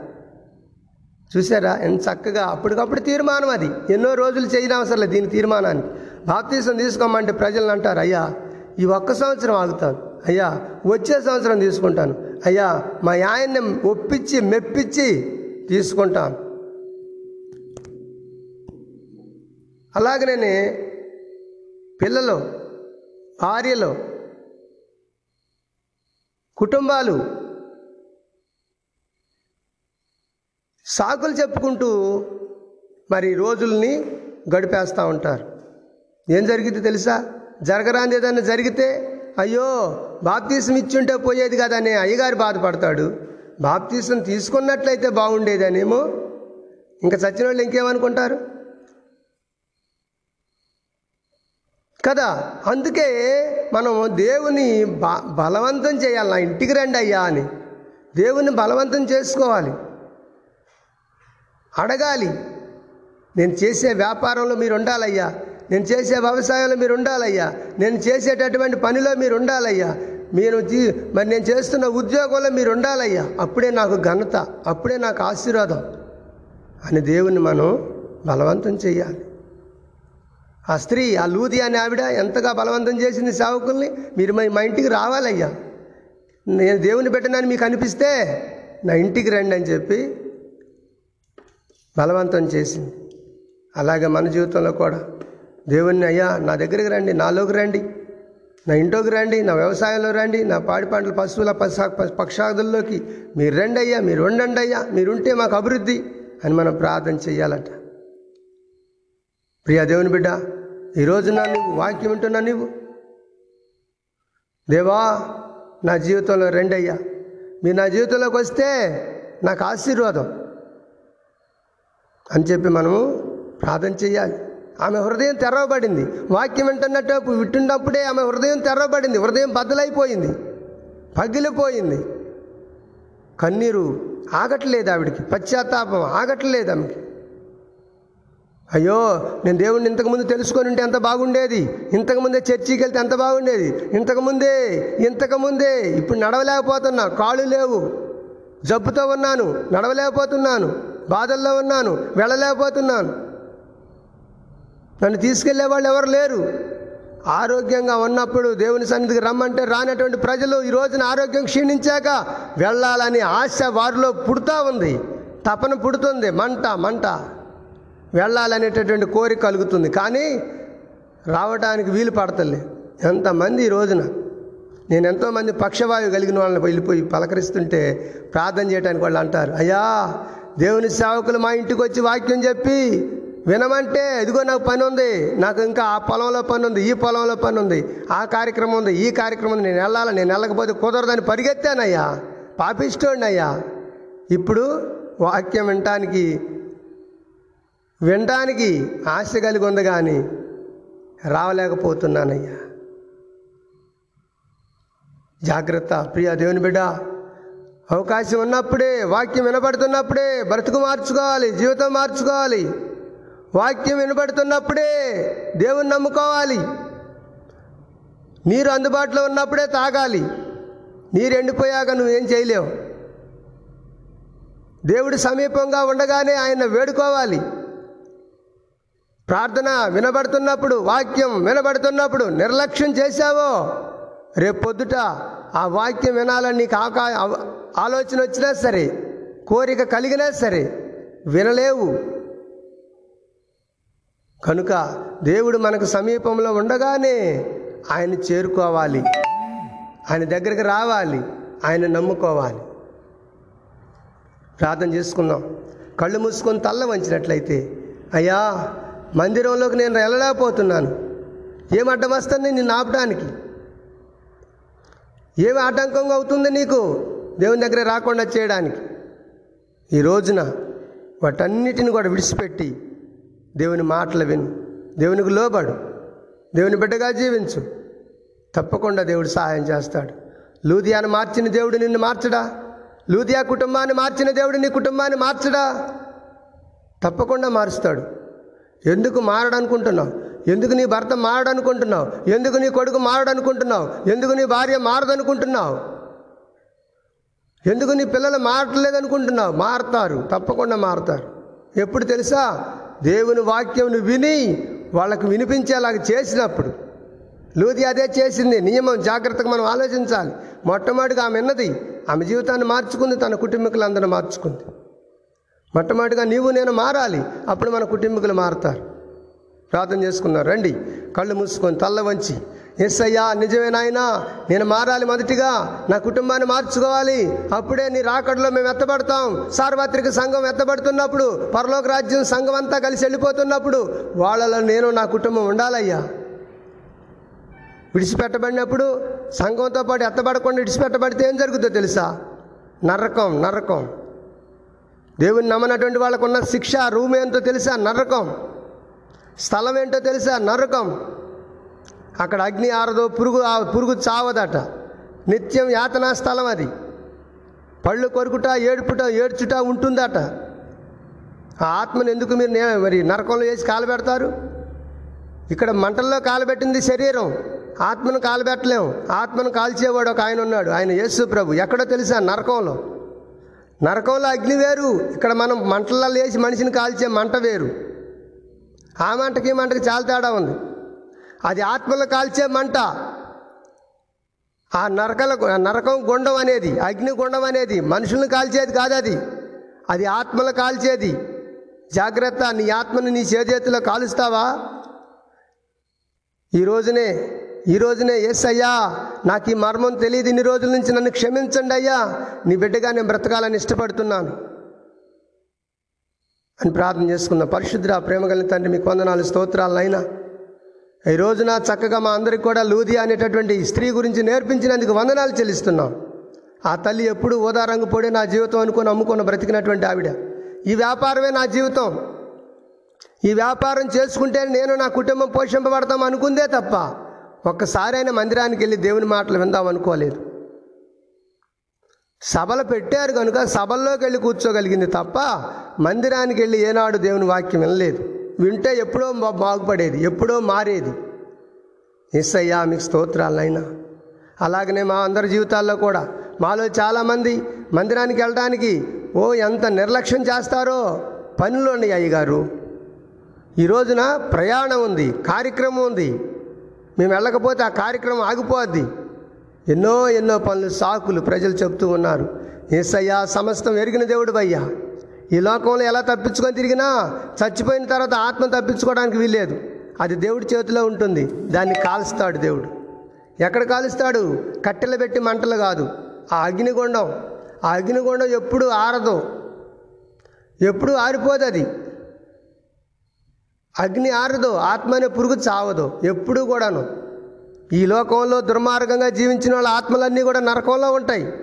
చూసారా? ఎంత చక్కగా అప్పటికప్పుడు తీర్మానం అది. ఎన్నో రోజులు చేయడం అవసరం లేదు దీని తీర్మానానికి. బాప్తీసం తీసుకోమంటే ప్రజలను అంటారు అయ్యా ఈ ఒక్క సంవత్సరం ఆగుతాను. అయ్యా వచ్చే సంవత్సరం తీసుకుంటాను. అయ్యా మా ఆయన్ని ఒప్పించి మెప్పించి తీసుకుంటాను. అలాగనే పిల్లలు భార్యలు కుటుంబాలు సాకులు చెప్పుకుంటూ మరి రోజుల్ని గడిపేస్తూ ఉంటారు. ఏం జరిగింది తెలుసా? జరగరాంది ఏదైనా జరిగితే అయ్యో బాప్తీసం ఇచ్చుంటే పోయేది కదా అని అయ్యగారు బాధపడతాడు. బాప్తీసం తీసుకున్నట్లయితే బాగుండేదనేమో? ఇంకా చచ్చిన వాళ్ళు ఇంకేమనుకుంటారు? కదా అందుకే మనం దేవుని బ బలవంతం చేయాలి నా ఇంటికి రండి అయ్యా అని. దేవుని బలవంతం చేసుకోవాలి. అడగాలి. నేను చేసే వ్యాపారంలో మీరు ఉండాలయ్యా నేను చేసే వ్యవసాయంలో మీరు ఉండాలయ్యా. నేను చేసేటటువంటి పనిలో మీరు ఉండాలయ్యా. మీరు మరి నేను చేస్తున్న ఉద్యోగంలో మీరు ఉండాలయ్యా. అప్పుడే నాకు ఘనత అప్పుడే నాకు ఆశీర్వాదం అని దేవుని మనం బలవంతం చేయాలి. ఆ స్త్రీ ఆ లూది అనే ఆవిడ ఎంతగా బలవంతం చేసింది సేవకుల్ని? మీరు మా మా ఇంటికి రావాలయ్యా. నేను దేవుని పెట్టనని మీకు అనిపిస్తే నా ఇంటికి రండి అని చెప్పి బలవంతం చేసింది. అలాగే మన జీవితంలో కూడా దేవుణ్ణి అయ్యా నా దగ్గరికి రండి నాలోకి రండి నా ఇంట్లోకి రండి నా వ్యవసాయంలో రండి నా పాడి పంటల పశువుల పశా పక్షాదుల్లోకి మీరు రండి అయ్యా మీరు ఉండండి అయ్యా మీరుంటే మాకు అభివృద్ధి అని మనం ప్రార్థన చేయాలట ప్రియా దేవుని బిడ్డ ఈరోజు నా నువ్వు వాక్యం వింటున్నా నువ్వు దేవా నా జీవితంలో రండి అయ్యా మీరు నా జీవితంలోకి వస్తే నాకు ఆశీర్వాదం అని చెప్పి మనము ప్రార్థన చేయాలి ఆమె హృదయం తెరవబడింది. వాక్యం వింటున్నట్టు వింటున్నప్పుడే ఆమె హృదయం తెరవబడింది. హృదయం బద్దలైపోయింది. పగిలిపోయింది. కన్నీరు ఆగట్లేదు ఆవిడికి. పశ్చాత్తాపం ఆగట్లేదు ఆమెకి. అయ్యో నేను దేవుణ్ణి ఇంతకుముందు తెలుసుకొని ఉంటే ఎంత బాగుండేది. ఇంతకుముందే చర్చికి వెళ్తే ఎంత బాగుండేది. ఇంతకుముందే ఇంతకుముందే ఇప్పుడు నడవలేకపోతున్నా. కాళ్ళు లేవు. జబ్బుతో ఉన్నాను. నడవలేకపోతున్నాను. బాధల్లో ఉన్నాను. వెళ్ళలేకపోతున్నాను. నన్ను తీసుకెళ్ళే వాళ్ళు ఎవరు లేరు. ఆరోగ్యంగా ఉన్నప్పుడు దేవుని సన్నిధికి రమ్మంటే రానటువంటి ప్రజలు ఈ రోజున ఆరోగ్యం క్షీణించాక వెళ్ళాలని ఆశ వారిలో పుడుతూ ఉంది. తపన పుడుతుంది. మంట మంట. వెళ్ళాలనేటటువంటి కోరిక కలుగుతుంది. కానీ రావడానికి వీలు పడతలే. ఎంతమంది ఈ రోజున నేను ఎంతోమంది పక్షవాయువు కలిగిన వాళ్ళని వెళ్ళిపోయి పలకరిస్తుంటే ప్రార్థన చేయడానికి వాళ్ళు అంటారు అయ్యా దేవుని సేవకులు మా ఇంటికి వచ్చి వాక్యం చెప్పి వినమంటే ఇదిగో నాకు పని ఉంది నాకు ఇంకా ఆ పొలంలో పని ఉంది ఈ పొలంలో పని ఉంది ఆ కార్యక్రమం ఉంది ఈ కార్యక్రమం ఉంది. నేను వెళ్ళాలి? నేను వెళ్ళకపోతే కుదరదని పరిగెత్తానయ్యా. పాపిస్తోడినయ్యా ఇప్పుడు వాక్యం వినటానికి వినడానికి ఆశ కలిగి ఉంది కానీ రావలేకపోతున్నానయ్యా. జాగ్రత్త. ప్రియ దేవుని బిడ్డ అవకాశం ఉన్నప్పుడే వాక్యం వినబడుతున్నప్పుడే బ్రతుకు మార్చుకోవాలి జీవితం మార్చుకోవాలి. వాక్యం వినబడుతున్నప్పుడే దేవుని నమ్ముకోవాలి. నీరు అందుబాటులో ఉన్నప్పుడే తాగాలి. నీరు ఎండిపోయాక నువ్వేం చేయలేవు. దేవుడు సమీపంగా ఉండగానే ఆయన వేడుకోవాలి. ప్రార్థన వినబడుతున్నప్పుడు వాక్యం వినబడుతున్నప్పుడు నిర్లక్ష్యం చేశావో? రేపు పొద్దుట ఆ వాక్యం వినాలని నీకు ఆకా ఆలోచన వచ్చినా సరే కోరిక కలిగినా సరే వినలేవు. కనుక దేవుడు మనకు సమీపంలో ఉండగానే ఆయన చేరుకోవాలి. ఆయన దగ్గరికి రావాలి. ఆయన నమ్ముకోవాలి. ప్రార్థన చేసుకుందాం. కళ్ళు మూసుకొని తల్ల వంచినట్లయితే అయ్యా మందిరంలోకి నేను వెళ్ళలేకపోతున్నాను. ఏం అడ్డం వస్తుంది నిన్ను ఆపడానికి? ఏమి ఆటంకంగా అవుతుంది నీకు దేవుని దగ్గర రాకుండా చేయడానికి? ఈ రోజున వాటన్నిటిని కూడా విడిచిపెట్టి దేవుని మాటలు విను. దేవునికి లోబడు. దేవుని బిడ్డగా జీవించు. తప్పకుండా దేవుడు సహాయం చేస్తాడు. లూదియాను మార్చిన దేవుడు నిన్ను మార్చడా? లూదియా కుటుంబాన్ని మార్చిన దేవుడు నీ కుటుంబాన్ని మార్చడా? తప్పకుండా మారుస్తాడు. ఎందుకు మారడనుకుంటున్నావు? ఎందుకు నీ భర్త మారడనుకుంటున్నావు? ఎందుకు నీ కొడుకు మారడనుకుంటున్నావు? ఎందుకు నీ భార్య మారదనుకుంటున్నావు? ఎందుకు నీ పిల్లలు మారట్లేదనుకుంటున్నావు? మారతారు. తప్పకుండా మారతారు. ఎప్పుడు తెలుసా? దేవుని వాక్యం విని వాళ్ళకు వినిపించేలాగా చేసినప్పుడు లూది అదే చేసింది. నియమం జాగ్రత్తగా మనం ఆలోచించాలి. మొట్టమొదటిగా ఆమె విన్నది ఆమె జీవితాన్ని మార్చుకుంది తన కుటుంబీకులందరూ మార్చుకుంది. మొట్టమొదటిగా నీవు నేను మారాలి. అప్పుడు మన కుటుంబీకులు మారుతారు. ప్రార్థన చేసుకున్నారు. రండి. కళ్ళు మూసుకొని తల్ల వంచి ఎస్ అయ్యా నిజమే నాయనా నేను మారాలి మొదటిగా నా కుటుంబాన్ని మార్చుకోవాలి. అప్పుడే నీ రాకడలో మేము ఎత్తబడతాం. సార్వత్రిక సంఘం ఎత్తబడుతున్నప్పుడు పరలోక రాజ్యం సంఘం అంతా కలిసి వెళ్ళిపోతున్నప్పుడు వాళ్ళలో నేను నా కుటుంబం ఉండాలయ్యా. విడిచిపెట్టబడినప్పుడు సంఘంతో పాటు ఎత్తబడకుండా విడిచిపెట్టబడితే ఏం జరుగుతుందో తెలుసా? నరకం నరకం. దేవుని నమ్మనటువంటి వాళ్ళకున్న శిక్ష రూమ్ ఏంటో తెలుసా? నరకం. స్థలం ఏంటో తెలుసా? నరకం. అక్కడ అగ్ని ఆరదో పురుగు ఆ- పురుగు చావదట. నిత్యం యాతనా స్థలం అది. పళ్ళు కొరుకుట ఏడుపుట ఏడ్చుట ఉంటుందట. ఆ ఆత్మను ఎందుకు మీరు మరి నరకంలో వేసి కాలబెడతారు ఇక్కడ మంటల్లో కాలబెట్టింది శరీరం. ఆత్మను కాలబెట్టలేము ఆత్మను కాల్చేవాడు ఒక ఆయన ఉన్నాడు. ఆయన యేసు ప్రభు. ఎక్కడో తెలుసా నరకంలో? నరకంలో అగ్ని వేరు. ఇక్కడ మనం మంటల్లో లేచి మనిషిని కాల్చే మంట వేరు. ఆ మంటకి మంటకి చాలా తేడా ఉంది. అది ఆత్మలు కాల్చే మంట. ఆ నరకల నరకం గుండం అనేది అగ్ని గుండం అనేది మనుషుల్ని కాల్చేది కాదు అది. అది ఆత్మలు కాల్చేది. జాగ్రత్త నీ ఆత్మను నీ చేతిలో కాలుస్తావా? ఈ రోజునే ఈ రోజునే ఎస్ అయ్యా నాకు ఈ మర్మం తెలియదు ఇన్ని రోజుల నుంచి నన్ను క్షమించండి అయ్యా. నీ బిడ్డగా నేను బ్రతకాలని ఇష్టపడుతున్నాను. అని ప్రార్థన చేసుకున్న పరిశుద్ధ ప్రేమ కలిగిన తండ్రి మీకు వందనాలు స్తోత్రాలైనా ఈ రోజున చక్కగా మా అందరికి కూడా లూది అనేటటువంటి స్త్రీ గురించి నేర్పించినందుకు వందనాలు చెల్లిస్తున్నాం. ఆ తల్లి ఎప్పుడు ఓదా రంగు పొడి నా జీవితం అనుకుని అమ్ముకున్న బ్రతికినటువంటి ఆవిడ. ఈ వ్యాపారమే నా జీవితం. ఈ వ్యాపారం చేసుకుంటే నేను నా కుటుంబం పోషింపబడతాం అనుకుందే తప్ప ఒక్కసారైనా మందిరానికి వెళ్ళి దేవుని మాటలు విందాం అనుకోలేదు. సభలు పెట్టారు కనుక సభల్లోకి వెళ్ళి కూర్చోగలిగింది తప్ప మందిరానికి వెళ్ళి ఏనాడు దేవుని వాక్యం వినలేదు. వింటే ఎప్పుడో బాగుపడేది ఎప్పుడో మారేది. ఎస్ మీకు స్తోత్రాలైనా అలాగనే మా అందరి జీవితాల్లో కూడా. మాలో చాలామంది మందిరానికి వెళ్ళడానికి ఓ ఎంత నిర్లక్ష్యం చేస్తారో పనులు ఉన్నాయి అయ్యగారు. ఈ రోజున ప్రయాణం ఉంది కార్యక్రమం ఉంది. మేము వెళ్ళకపోతే ఆ కార్యక్రమం ఆగిపోద్ది. ఎన్నో ఎన్నో పనులు సాకులు ప్రజలు చెప్తూ ఉన్నారు. ఏసయ్యా సమస్తం ఎరిగిన దేవుడు అయ్యా ఈ లోకంలో ఎలా తప్పించుకొని తిరిగినా చచ్చిపోయిన తర్వాత ఆత్మ తప్పించుకోవడానికి వీల్లేదు. అది దేవుడి చేతిలో ఉంటుంది. దాన్ని కాలుస్తాడు దేవుడు. ఎక్కడ కాలుస్తాడు? కట్టెలు పెట్టి మంటలు కాదు. ఆ అగ్నిగుండం. ఆ అగ్నిగుండం ఎప్పుడు ఆరదు. ఎప్పుడు ఆరిపోదు అది. అగ్ని ఆరదు. ఆత్మ అనే పురుగు చావదు. ఎప్పుడూ కూడాను. ఈ లోకంలో దుర్మార్గంగా జీవించిన వాళ్ళ ఆత్మలన్నీ కూడా నరకంలో ఉంటాయి.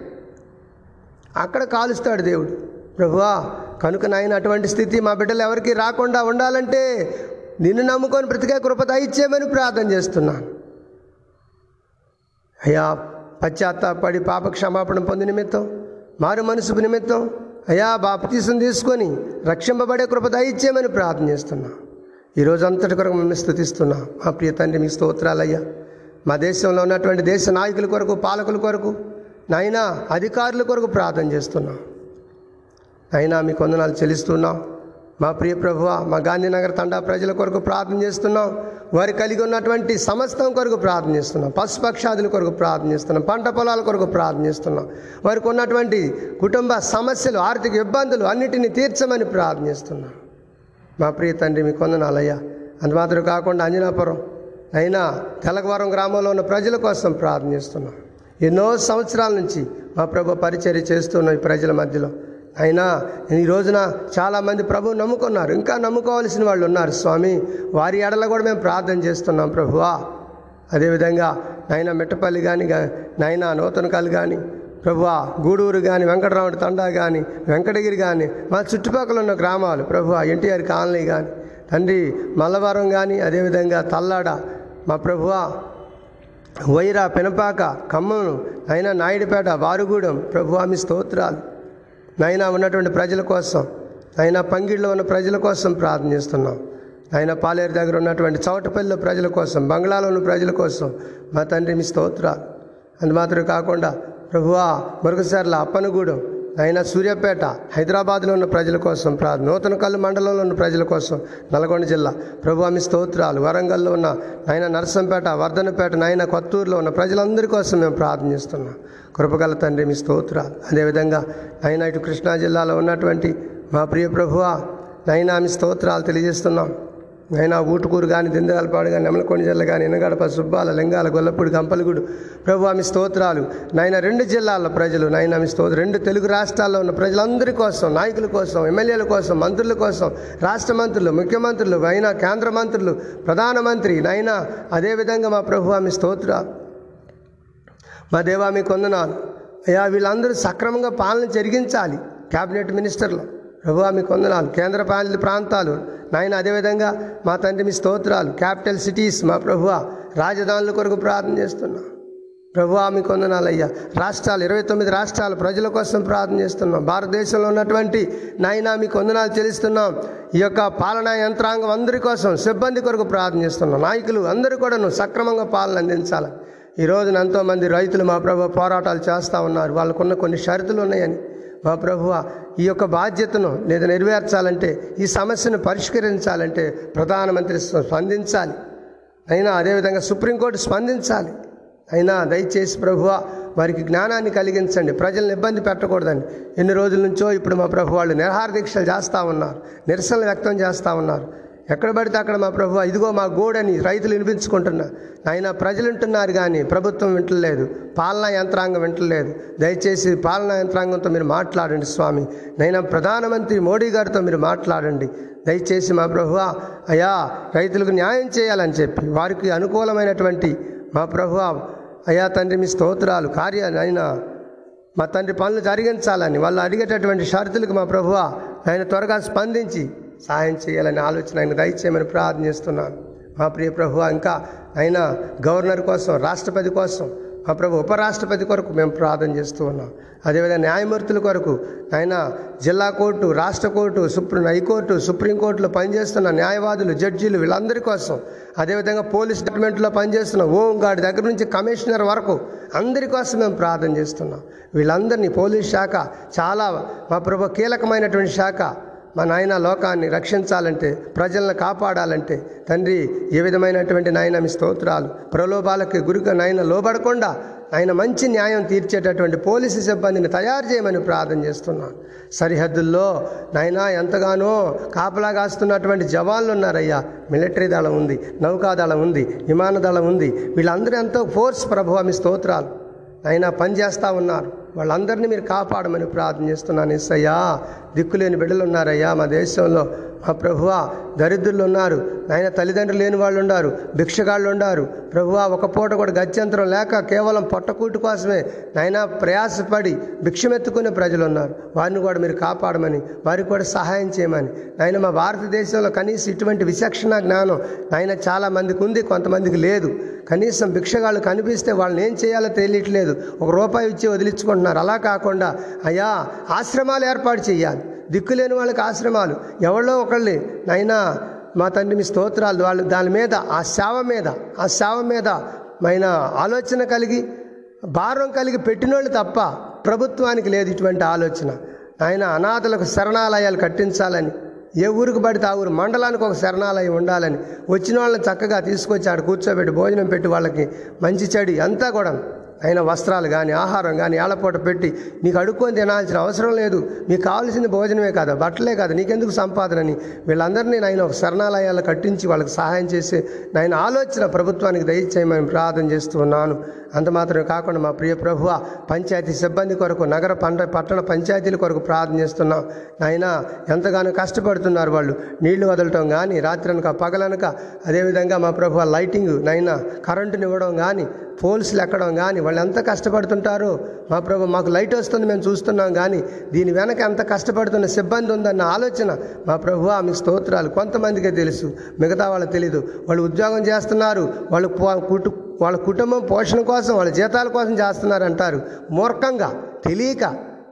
అక్కడ కాలుస్తాడు దేవుడు. ప్రభువా కనుక నాయన అటువంటి స్థితి మా బిడ్డలు ఎవరికి రాకుండా ఉండాలంటే నిన్ను నమ్ముకొని బ్రతికే కృప దయచేయమని ప్రార్థన చేస్తున్నాను అయ్యా పశ్చాత్తాపడి పాప క్షమాపణ పొంది నిమిత్తం మారు మనసు నిమిత్తం అయ్యా బాప్తీసం తీసుకొని రక్షింపబడే కృప దయచేయమని ప్రార్థన చేస్తున్నా. ఈరోజు అంతటి కొరకు మిమ్మల్ని స్థుతిస్తున్నా. మా ప్రియ తండ్రి మీ స్తోత్రాలయ్యా. మా దేశంలో ఉన్నటువంటి దేశ నాయకుల కొరకు పాలకుల కొరకు నాయనా అధికారుల కొరకు ప్రార్థన చేస్తున్నాం. అయినా మీకు వందనాలు చెల్లిస్తున్నాం. మా ప్రియ ప్రభువ మా గాంధీనగర్ తండా ప్రజల కొరకు ప్రార్థన చేస్తున్నాం. వారు కలిగి ఉన్నటువంటి సమస్తం కొరకు ప్రార్థన చేస్తున్నాం. పశుపక్షాదుల కొరకు ప్రార్థన చేస్తున్నాం. పంట పొలాల కొరకు ప్రార్థన చేస్తున్నాం. వారికి ఉన్నటువంటి కుటుంబ సమస్యలు ఆర్థిక ఇబ్బందులు అన్నిటినీ తీర్చమని ప్రార్థన చేస్తున్నాం. మా ప్రియ తండ్రి మీ కొందనాలయ్యా అంత మాత్రం కాకుండా అంజనాపురం అయినా తెలకవరం గ్రామంలో ఉన్న ప్రజల కోసం ప్రార్థన చేస్తున్నాం. ఎన్నో సంవత్సరాల నుంచి మా ప్రభు పరిచర్య చేస్తున్నాం ఈ ప్రజల మధ్యలో అయినా ఈ రోజున చాలామంది ప్రభు నమ్ముకున్నారు. ఇంకా నమ్ముకోవాల్సిన వాళ్ళు ఉన్నారు. స్వామి వారి ఎడల కూడా మేము ప్రార్థన చేస్తున్నాం ప్రభువా. అదేవిధంగా నైనా మిట్టపల్లి కానీ నైనా నూతనకాలు కానీ ప్రభువా గూడూరు కానీ వెంకటరాముడి తండా కానీ వెంకటగిరి కానీ మా చుట్టుపక్కల ఉన్న గ్రామాలు ప్రభువా ఎన్టీఆర్ కాలనీ కానీ తండ్రి మల్లవరం కానీ అదేవిధంగా తల్లాడ మా ప్రభువా వైరా పెనపాక ఖమ్మం అయినా నాయుడుపేట వారుగూడెం ప్రభువామి స్తోత్రాలు. నైనా ఉన్నటువంటి ప్రజల కోసం ఆయన పంగిడిలో ఉన్న ప్రజల కోసం ప్రార్థన చేస్తున్నాం. ఆయన పాలేరు దగ్గర ఉన్నటువంటి చౌటపల్లిలో ప్రజల కోసం బంగ్లాలో ఉన్న ప్రజల కోసం మా తండ్రి మీ స్తోత్రాలు. అందు మాత్రమే కాకుండా ప్రభువా మరొకసారి అప్పనగూడెం ఆయన సూర్యాపేట హైదరాబాద్లో ఉన్న ప్రజల కోసం ప్రార్థన నూతనకల్లు మండలంలో ఉన్న ప్రజల కోసం నల్గొండ జిల్లా ప్రభు ఆమె స్తోత్రాలు. వరంగల్లో ఉన్న నాయన నరసంపేట వర్ధనపేట నాయన కొత్తూరులో ఉన్న ప్రజలందరి కోసం మేము ప్రార్థన చేస్తున్నాం. కృపగల తండ్రి మీ స్తోత్రాలు. అదేవిధంగా అయినా ఇటు కృష్ణా జిల్లాలో ఉన్నటువంటి మా ప్రియ ప్రభువా నైనా మీ స్తోత్రాలు తెలియజేస్తున్నాం. అయినా ఊటుకూరు కానీ దిందగలపాడు కానీ నెమలకొండ జిల్లా కానీ ఎనగడప సుబ్బాల లింగాల గొల్లపూడి గంపలగూడు ప్రభు ఆమె స్తోత్రాలు. నాయన రెండు జిల్లాల ప్రజలు నాయన ఆమె స్తోత్ర రెండు తెలుగు రాష్ట్రాల్లో ఉన్న ప్రజలందరి కోసం నాయకుల కోసం ఎమ్మెల్యేల కోసం మంత్రుల కోసం రాష్ట్ర మంత్రులు ముఖ్యమంత్రులు అయినా కేంద్ర మంత్రులు ప్రధానమంత్రి నైనా అదేవిధంగా మా ప్రభు ఆమె స్తోత్ర. మా దేవామి కొందనాలు. అయ్యా వీళ్ళందరూ సక్రమంగా పాలన జరిగించాలి క్యాబినెట్ మినిస్టర్లు. ప్రభు మీకు కొందనాలు కేంద్ర పాలిత ప్రాంతాలు. నాయన అదేవిధంగా మా తండ్రి మీ స్తోత్రాలు. క్యాపిటల్ సిటీస్ మా ప్రభు రాజధానుల కొరకు ప్రార్థన చేస్తున్నాం. ప్రభు మీ కొందనాలయ్యా రాష్ట్రాలు ఇరవై తొమ్మిది రాష్ట్రాలు ప్రజల కోసం ప్రార్థన చేస్తున్నాం. భారతదేశంలో ఉన్నటువంటి నాయన మీ కొందనాలు చెల్లిస్తున్నాం. ఈ యొక్క పాలనా యంత్రాంగం అందరి కోసం సిబ్బంది కొరకు ప్రార్థన చేస్తున్నాం. నాయకులు అందరూ కూడాను సక్రమంగా పాలన అందించాలి. ఈ రోజున ఎంతోమంది రైతులు మా ప్రభు పోరాటాలు చేస్తూ ఉన్నారు. వాళ్ళకున్న కొన్ని షరతులు ఉన్నాయని. మా ప్రభువ ఈ యొక్క బాధ్యతను లేదా నెరవేర్చాలంటే ఈ సమస్యను పరిష్కరించాలంటే ప్రధానమంత్రి స్పందించాలి. అయినా అదేవిధంగా సుప్రీంకోర్టు స్పందించాలి. అయినా దయచేసి ప్రభువ వారికి జ్ఞానాన్ని కలిగించండి. ప్రజలను ఇబ్బంది పెట్టకూడదండి. ఎన్ని రోజుల నుంచో ఇప్పుడు మా ప్రభు వాళ్ళు నిరహార దీక్షలు చేస్తూ ఉన్నారు. నిరసనలు వ్యక్తం చేస్తూ ఉన్నారు. ఎక్కడ పడితే అక్కడ మా ప్రభు ఇదిగో మా గోడని రైతులు వినిపించుకుంటున్నా. ఆయన ప్రజలు వింటున్నారు కానీ ప్రభుత్వం వింటలేదు పాలనా యంత్రాంగం వింటలేదు. దయచేసి పాలనా యంత్రాంగంతో మీరు మాట్లాడండి స్వామి. నైనా ప్రధానమంత్రి మోడీ గారితో మీరు మాట్లాడండి. దయచేసి మా ప్రభు అయా రైతులకు న్యాయం చేయాలని చెప్పి వారికి అనుకూలమైనటువంటి మా ప్రభు అయా తండ్రి మీ స్తోత్రాలు కార్యాలైనా మా తండ్రి పనులు జరిగించాలని వాళ్ళు అడిగేటటువంటి షరతులకు మా ప్రభువ ఆయన త్వరగా స్పందించి సాయం చేయాలని ఆలోచన ఆయన దయచేయమని ప్రార్థన చేస్తున్నాను. మా ప్రియ ప్రభు ఇంకా ఆయన గవర్నర్ కోసం రాష్ట్రపతి కోసం మా ప్రభు ఉపరాష్ట్రపతి కొరకు మేము ప్రార్థన చేస్తూ ఉన్నాం. అదేవిధంగా న్యాయమూర్తుల కొరకు ఆయన జిల్లా కోర్టు రాష్ట్ర కోర్టు సుప్రీం హైకోర్టు సుప్రీంకోర్టులో పనిచేస్తున్న న్యాయవాదులు జడ్జీలు వీళ్ళందరి కోసం అదేవిధంగా పోలీస్ డిపార్ట్మెంట్లో పనిచేస్తున్న ఓం గార్డ్ దగ్గర నుంచి కమిషనర్ వరకు అందరి కోసం మేము ప్రార్థన చేస్తున్నాం. వీళ్ళందరినీ పోలీస్ శాఖ చాలా మా ప్రభు కీలకమైనటువంటి శాఖ మా నాయన లోకాన్ని రక్షించాలంటే ప్రజలను కాపాడాలంటే తండ్రి ఏ విధమైనటువంటి నాయన మీ స్తోత్రాలు ప్రలోభాలకు గురిక నాయన లోబడకుండా ఆయన మంచి న్యాయం తీర్చేటటువంటి పోలీసు సిబ్బందిని తయారు చేయమని ప్రార్థన చేస్తున్నాను. సరిహద్దుల్లో నాయన ఎంతగానో కాపలా కాస్తున్నటువంటి జవాన్లు ఉన్నారయ్యా. మిలిటరీ దళం ఉంది నౌకాదళం ఉంది విమాన దళం ఉంది. వీళ్ళందరూ ఎంతో ఫోర్స్ ప్రభు మీ స్తోత్రాలు. ఆయన పనిచేస్తూ ఉన్నారు. వాళ్ళందరినీ మీరు కాపాడమని ప్రార్థన చేస్తున్నాను ఎస్సయ్యా దిక్కులేని బిడ్డలు ఉన్నారయ్యా మా దేశంలో. మా ప్రభువా దరిద్రులు ఉన్నారు. నాయన తల్లిదండ్రులు లేని వాళ్ళు ఉన్నారు. భిక్షగాళ్ళు ఉన్నారు. ప్రభువా ఒక పూట కూడా గత్యంతరం లేక కేవలం పొట్టకూటి కోసమే నాయన ప్రయాసపడి భిక్షమెత్తుకునే ప్రజలు ఉన్నారు. వారిని కూడా మీరు కాపాడమని వారికి కూడా సహాయం చేయమని. నాయన మా భారతదేశంలో కనీసం ఇటువంటి విచక్షణ జ్ఞానం నాయన చాలా మందికి ఉంది కొంతమందికి లేదు. కనీసం భిక్షగాళ్ళు కనిపిస్తే వాళ్ళని ఏం చేయాలో తెలియట్లేదు. ఒక రూపాయి ఇచ్చి వదిలించుకుంటున్నారు అలా కాకుండా అయ్యా ఆశ్రమాలు ఏర్పాటు చేయాలి దిక్కులేని వాళ్ళకి ఆశ్రమాలు. ఎవరో ఒకళ్ళని నైనా మా తండ్రి మీ స్తోత్రాలు. వాళ్ళు దాని మీద ఆ సేవ మీద ఆ సేవ మీద మైన ఆలోచన కలిగి భారం కలిగి పెట్టినోళ్ళు తప్ప ప్రభుత్వానికి లేదు ఇటువంటి ఆలోచన. ఆయన అనాథలకు శరణాలయాలు కట్టించాలని ఏ ఊరికి పడితే ఆ ఊరు మండలానికి ఒక శరణాలయం ఉండాలని వచ్చిన వాళ్ళని చక్కగా తీసుకొచ్చి ఆడ కూర్చోబెట్టి భోజనం పెట్టి వాళ్ళకి మంచి చెడు అంతా కూడా అయిన వస్త్రాలు కానీ ఆహారం కానీ ఏళ్ళపూట పెట్టి నీకు అడుక్కొని తినాల్సిన అవసరం లేదు. మీకు కావాల్సింది భోజనమే కాదు బట్టలే కాదు నీకెందుకు సంపాదనని వీళ్ళందరినీ నాయన ఒక శరణాలయాలు కట్టించి వాళ్ళకి సహాయం చేసి నాయన ఆలోచన ప్రభుత్వానికి దయచేయమని ప్రార్థన చేస్తూ ఉన్నాను. అంత మాత్రమే కాకుండా మా ప్రియ ప్రభువ పంచాయతీ సిబ్బంది కొరకు నగర పంట పట్టణ పంచాయతీల కొరకు ప్రార్థన చేస్తున్నాం. నాయన ఎంతగానో కష్టపడుతున్నారు వాళ్ళు. నీళ్ళు వదలటం కానీ రాత్రనక పగలనక అదేవిధంగా మా ప్రభు లైటింగ్ నైనా కరెంటుని ఇవ్వడం కానీ పోల్స్లు ఎక్కడం కానీ వాళ్ళు ఎంత కష్టపడుతుంటారో? మా ప్రభు మాకు లైట్ వస్తుంది మేము చూస్తున్నాం కానీ దీని వెనక ఎంత కష్టపడుతున్న సిబ్బంది ఉందన్న ఆలోచన మా ప్రభు ఆమె స్తోత్రాలు. కొంతమందికే తెలుసు మిగతా వాళ్ళకి తెలీదు. వాళ్ళు ఉద్యోగం చేస్తున్నారు వాళ్ళు కుటు వాళ్ళ కుటుంబం పోషణ కోసం వాళ్ళ జీతాల కోసం చేస్తున్నారు అంటారు మూర్ఖంగా తెలియక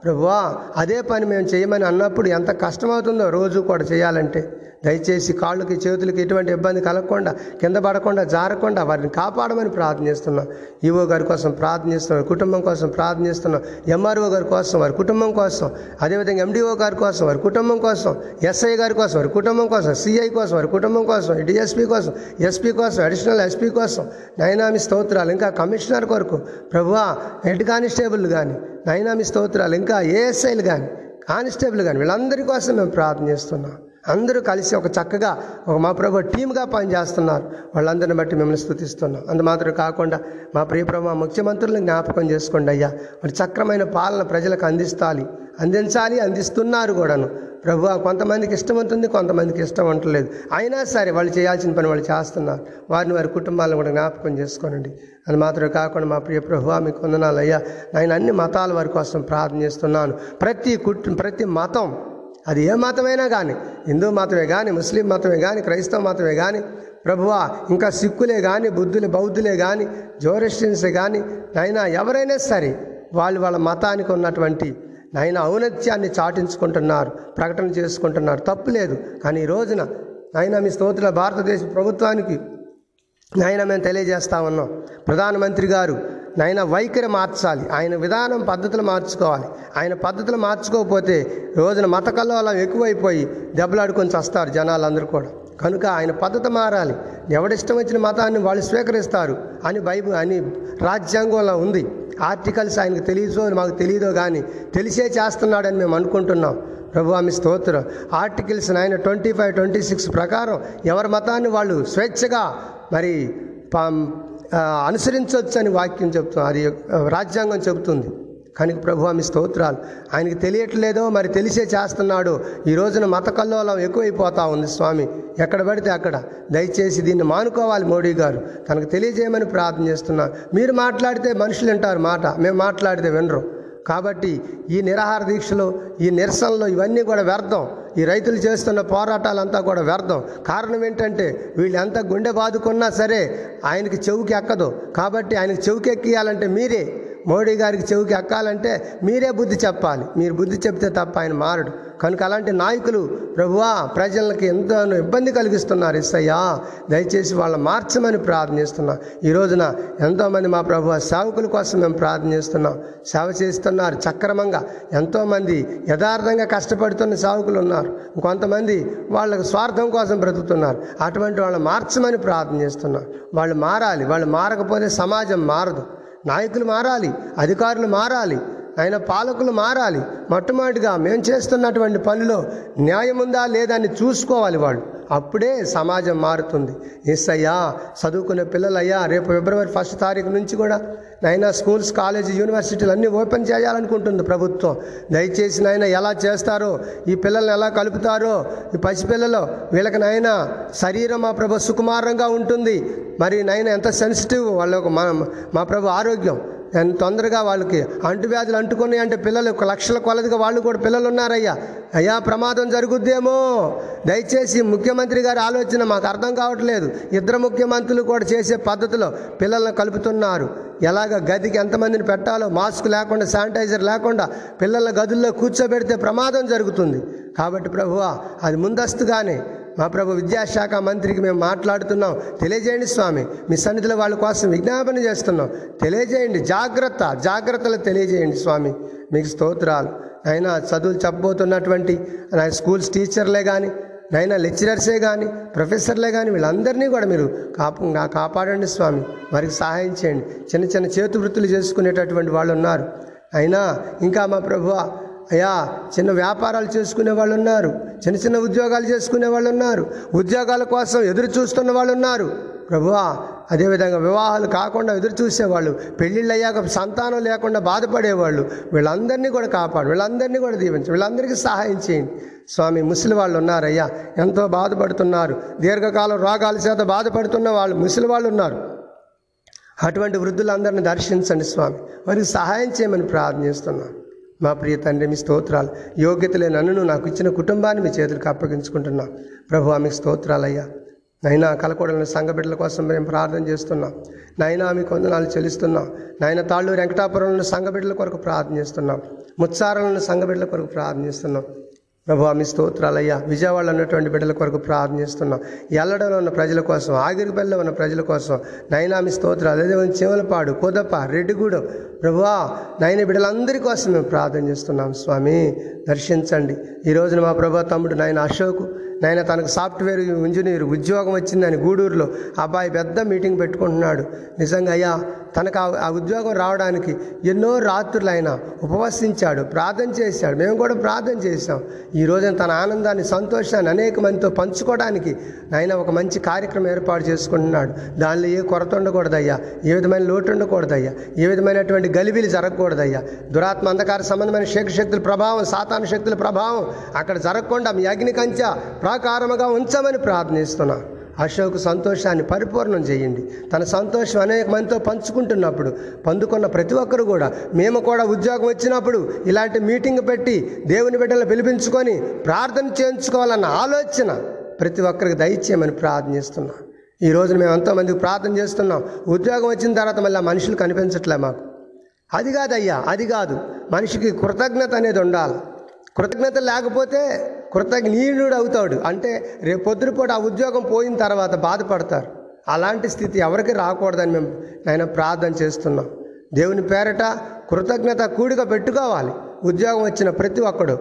ప్రభువా అదే పని మేము చేయమని అన్నప్పుడు ఎంత కష్టమవుతుందో రోజు కూడా చేయాలంటే. దయచేసి కాళ్ళకి చేతులకి ఎటువంటి ఇబ్బంది కలగకుండా కింద పడకుండా జారకుండా వారిని కాపాడమని ప్రార్థనిస్తున్నాం ఈవో గారి కోసం ప్రార్థనిస్తున్నాం కుటుంబం కోసం ప్రార్థనిస్తున్నాం ఎంఆర్ఓ గారి కోసం వారి కుటుంబం కోసం అదేవిధంగా ఎండిఓ గారి కోసం వారి కుటుంబం కోసం ఎస్ఐ గారి కోసం వారి కుటుంబం కోసం సిఐ కోసం వారి కుటుంబం కోసం డిఎస్పీ కోసం ఎస్పీ కోసం అడిషనల్ ఎస్పీ కోసం నైనామి స్తోత్రాలు ఇంకా కమిషనర్ కొరకు ప్రభువా హెడ్ కానిస్టేబుల్ కానీ నైనామి స్తోత్రాలు ఇంకా ఏఎస్ఐలు కానీ కానిస్టేబుల్ కానీ వీళ్ళందరి కోసం మేము ప్రార్థన చేస్తున్నాం. అందరూ కలిసి ఒక చక్కగా ఒక మా ప్రభు టీమ్గా పనిచేస్తున్నారు. వాళ్ళందరిని బట్టి మిమ్మల్ని స్థుతిస్తున్నాం. అందు మాత్రం కాకుండా మా ప్రియ ప్రభు ముఖ్యమంత్రులను జ్ఞాపకం చేసుకోండి అయ్యా. మరి చక్రమైన పాలన ప్రజలకు అందిస్తాలి. అందించాలి అందిస్తున్నారు కూడాను. ప్రభు కొంతమందికి ఇష్టం ఉంటుంది కొంతమందికి ఇష్టం ఉండలేదు అయినా సరే వాళ్ళు చేయాల్సిన పని వాళ్ళు చేస్తున్నారు. వారిని వారి కుటుంబాలను కూడా జ్ఞాపకం చేసుకోనండి. అది మాత్రమే కాకుండా మా ప్రియ ప్రభు మీకు వందనాలు అయ్యా. నేను అన్ని మతాల వారి కోసం ప్రార్థన చేస్తున్నాను. ప్రతి కుటుంబ ప్రతి మతం అది ఏ మతమైనా కానీ హిందూ మతమే కానీ ముస్లిం మతమే కానీ క్రైస్తవ మతమే కానీ ప్రభువా ఇంకా సిక్కులే కానీ బుద్ధులు బౌద్ధులే కానీ జోరెస్టియన్సే కానీ నైనా ఎవరైనా సరే వాళ్ళు వాళ్ళ మతానికి ఉన్నటువంటి నాయన ఔన్నత్యాన్ని చాటించుకుంటున్నారు ప్రకటన చేసుకుంటున్నారు తప్పు లేదు. కానీ ఈ రోజున నైనా మీ స్తోత్ర భారతదేశ ప్రభుత్వానికి నాయన మేము తెలియజేస్తా ఉన్నాం. ప్రధానమంత్రి గారు నాయన వైఖరి మార్చాలి. ఆయన విధానం పద్ధతులు మార్చుకోవాలి. ఆయన పద్ధతులు మార్చుకోకపోతే రోజున మత కల్లోలం ఎక్కువైపోయి దెబ్బలాడుకొని వస్తారు జనాలందరూ కూడా. కనుక ఆయన పద్ధతి మారాలి. ఎవడిష్టం వచ్చిన మతాన్ని వాళ్ళు స్వీకరిస్తారు అని బైబిల్ అని రాజ్యాంగంలో ఉంది. ఆర్టికల్స్ ఆయనకు తెలియదో మాకు తెలియదో కానీ తెలిసే చేస్తున్నాడని మేము అనుకుంటున్నాం. ప్రభు ఆమె స్తోత్రం. Articles nine twenty five twenty six ప్రకారం ఎవరి మతాన్ని వాళ్ళు స్వేచ్ఛగా మరి అనుసరించవచ్చు అని వాక్యం చెప్తుంది అది రాజ్యాంగం చెబుతుంది. కనుక ప్రభు ఆమె స్తోత్రాలు. ఆయనకి తెలియట్లేదో మరి తెలిసే చేస్తున్నాడు. ఈ రోజున మత కల్లోలం ఎక్కువైపోతా ఉంది స్వామి. ఎక్కడ పడితే అక్కడ. దయచేసి దీన్ని మానుకోవాలి మోడీ గారు. తనకు తెలియజేయమని ప్రార్థన చేస్తున్నా. మీరు మాట్లాడితే మనుషులు వింటారు మాట. మేము మాట్లాడితే వినరు. కాబట్టి ఈ నిరాహార దీక్షలు ఈ నిరసనలు ఇవన్నీ కూడా వ్యర్థం. ఈ రైతులు చేస్తున్న పోరాటాలంతా కూడా వ్యర్థం. కారణం ఏంటంటే వీళ్ళు ఎంత గుండె బాదుకున్నా సరే ఆయనకి చెవుకి ఎక్కదు. కాబట్టి ఆయనకి చెవుకి ఎక్కియాలంటే మీరే. మోడీ గారికి చెవికి ఎక్కాలంటే మీరే బుద్ధి చెప్పాలి. మీరు బుద్ధి చెప్తే తప్ప ఆయన మారడు. కనుక అలాంటి నాయకులు ప్రభువా ప్రజలకి ఎంతో ఇబ్బంది కలిగిస్తున్నారు ఇస్తయ్యా దయచేసి వాళ్ళ మార్చమని ప్రార్థనిస్తున్నా. ఈ రోజున ఎంతోమంది మా ప్రభు సేవకుల కోసం మేము ప్రార్థనిస్తున్నాం. సేవ చేస్తున్నారు సక్రమంగా ఎంతోమంది యథార్థంగా కష్టపడుతున్న సేవకులు ఉన్నారు. కొంతమంది వాళ్ళకు స్వార్థం కోసం బ్రతుకుతున్నారు. అటువంటి వాళ్ళు మార్చమని ప్రార్థన చేస్తున్నాం వాళ్ళు మారాలి. వాళ్ళు మారకపోతే సమాజం మారదు. నాయకులు మారాలి అధికారులు మారాలి ఆయన పాలకులు మారాలి. మొట్టమొదటిగా మేము చేస్తున్నటువంటి పనిలో న్యాయం ఉందా లేదా అని చూసుకోవాలి వాళ్ళు. అప్పుడే సమాజం మారుతుంది. ఎస్ అయ్యా చదువుకునే పిల్లలయ్యా రేపు ఫిబ్రవరి ఫస్ట్ తారీఖు నుంచి కూడా నైనా స్కూల్స్ కాలేజీ యూనివర్సిటీలు అన్నీ ఓపెన్ చేయాలనుకుంటుంది ప్రభుత్వం. దయచేసి నాయన ఎలా చేస్తారో ఈ పిల్లల్ని ఎలా కలుపుతారో ఈ పసిపిల్లలు వీళ్ళకి నాయన శరీరం మా ప్రభు సుకుమారంగా ఉంటుంది. మరి నైనా ఎంత సెన్సిటివ్ వాళ్ళకు మా మా ప్రభు ఆరోగ్యం. ఎంత తొందరగా వాళ్ళకి అంటువ్యాధులు అంటుకున్నాయి అంటే పిల్లలు ఒక లక్షల కొలదిగా వాళ్ళు కూడా పిల్లలు ఉన్నారయ్యా అయ్యా ప్రమాదం జరుగుద్దేమో. దయచేసి ముఖ్యమంత్రి గారి ఆలోచన మాకు అర్థం కావట్లేదు. ఇద్దరు ముఖ్యమంత్రులు కూడా చేసే పద్ధతిలో పిల్లల్ని కలుపుతున్నారు. ఎలాగ గదికి ఎంతమందిని పెట్టాలో మాస్క్ లేకుండా శానిటైజర్ లేకుండా పిల్లల గదుల్లో కూర్చోబెడితే ప్రమాదం జరుగుతుంది. కాబట్టి ప్రభువా అది ముందస్తుగానే మా ప్రభు విద్యాశాఖ మంత్రికి మేము మాట్లాడుతున్నాం. తెలియజేయండి స్వామి. మీ సన్నిధిలో వాళ్ళ కోసం విజ్ఞాపన చేస్తున్నాం. తెలియజేయండి. జాగ్రత్త జాగ్రత్తలు తెలియజేయండి స్వామి. మీకు స్తోత్రాలు. అయినా చదువులు చెప్పబోతున్నటువంటి నా స్కూల్స్ టీచర్లే కానీ నైనా లెక్చరర్సే కానీ ప్రొఫెసర్లే కానీ వీళ్ళందరినీ కూడా మీరు కాపు నా కాపాడండి స్వామి. వారికి సహాయం చేయండి. చిన్న చిన్న చేతు వృత్తులు చేసుకునేటటువంటి వాళ్ళు ఉన్నారు అయినా ఇంకా మా ప్రభు అయ్యా చిన్న వ్యాపారాలు చేసుకునే వాళ్ళు ఉన్నారు. చిన్న చిన్న ఉద్యోగాలు చేసుకునే వాళ్ళు ఉన్నారు. ఉద్యోగాల కోసం ఎదురు చూస్తున్న వాళ్ళు ఉన్నారు. ప్రభువా అదేవిధంగా వివాహాలు కాకుండా ఎదురు చూసేవాళ్ళు పెళ్ళిళ్ళు అయ్యాక సంతానం లేకుండా బాధపడేవాళ్ళు వీళ్ళందరినీ కూడా కాపాడు వీళ్ళందరినీ కూడా దీవించు వీళ్ళందరికీ సహాయం చేయండి. స్వామి ముసలి వాళ్ళు ఉన్నారయ్యా ఎంతో బాధపడుతున్నారు. దీర్ఘకాలం రోగాల చేత బాధపడుతున్న వాళ్ళు ముసలి వాళ్ళు ఉన్నారు. అటువంటి వృద్ధులందరిని దర్శించండి స్వామి. వారికి సహాయం చేయమని ప్రార్థిస్తున్నాను మా ప్రియ తండ్రి మీ స్తోత్రాలు. యోగ్యత లేని నన్ను నాకు ఇచ్చిన కుటుంబాన్ని మీ చేతులకు అప్పగించుకుంటున్నా. ప్రభు ఆమెకు స్తోత్రాలయ్యా. నైనా కలకూడని సంఘ బిడ్డల కోసం మేము ప్రార్థన చేస్తున్నాం. నైనా మీ కొందనాలు చెల్లిస్తున్నాం. నాయన తాళ్ళు వెంకటాపురంలో సంఘ బిడ్డల కొరకు ప్రార్థన చేస్తున్నాం. ముత్సారంలో సంఘ బిడ్డల కొరకు ప్రార్థన చేస్తున్నాం. ప్రభు మీ స్తోత్రాలయ్యా. విజయవాడలో ఉన్నటువంటి బిడ్డల కొరకు ప్రార్థన చేస్తున్నాం. ఎల్లడంలో ఉన్న ప్రజల కోసం ఆగిరిపల్లిలో ఉన్న ప్రజల కోసం నైనామి స్తోత్రాలు. అదే చివలపాడు కొదప రెడ్డిగూడెం ప్రభువా నాయన బిడ్డలందరి కోసం మేము ప్రార్థన చేస్తున్నాం స్వామి. దర్శించండి. ఈ రోజున మా ప్రభా తమ్ముడు నాయన అశోక్ నాయన తనకు సాఫ్ట్వేర్ ఇంజనీర్ ఉద్యోగం వచ్చిందని గూడూరులో అబ్బాయి పెద్ద మీటింగ్ పెట్టుకుంటున్నాడు. నిజంగా అయ్యా తనకు ఆ- ఆ ఉద్యోగం రావడానికి ఎన్నో రాత్రులు ఆయన ఉపవసించాడు ప్రార్థన చేశాడు. మేము కూడా ప్రార్థన చేశాం. ఈ రోజున తన ఆనందాన్ని సంతోషాన్ని అనేక మందితో పంచుకోవడానికి నాయన ఒక మంచి కార్యక్రమం ఏర్పాటు చేసుకుంటున్నాడు. దానిలో ఏ కొరత ఉండకూడదయ్యా. ఏ విధమైన లోటు ఉండకూడదయ్యా. ఏ విధమైనటువంటి గలిబిలి జరగకూడదయ్యా. దురాత్మ అంధకార సంబంధమైన శేఖ శక్తుల ప్రభావం సాతాను శక్తుల ప్రభావం అక్కడ జరగకుండా మీ అగ్ని కంచ ప్రాకారముగా ఉంచమని ప్రార్థిస్తున్నా. అశోక్ సంతోషాన్ని పరిపూర్ణం చేయండి. తన సంతోషం అనేక మందితో పంచుకుంటున్నప్పుడు పందుకున్న ప్రతి ఒక్కరు కూడా మేము కూడా ఉద్యోగం వచ్చినప్పుడు ఇలాంటి మీటింగ్ పెట్టి దేవుని బిడ్డలు పిలిపించుకొని ప్రార్థన చేయించుకోవాలన్న ఆలోచన ప్రతి ఒక్కరికి దయచేయమని ప్రార్థనిస్తున్నా ఈ రోజున మేము ఎంతోమందికి ప్రార్థన చేస్తున్నాం. ఉద్యోగం వచ్చిన తర్వాత మళ్ళీ ఆ మనుషులు కనిపించట్లే మాకు. అది కాదయ్యా అది కాదు. మనిషికి కృతజ్ఞత అనేది ఉండాలి. కృతజ్ఞత లేకపోతే కృతజ్ఞీయుడు అవుతాడు. అంటే రేపు పొద్దునపూట ఆ ఉద్యోగం పోయిన తర్వాత బాధపడతారు. అలాంటి స్థితి ఎవరికి రాకూడదని మేము ఆయన ప్రార్థన చేస్తున్నాం. దేవుని పేరట కృతజ్ఞత కూడిగా పెట్టుకోవాలి. ఉద్యోగం వచ్చిన ప్రతి ఒక్కడు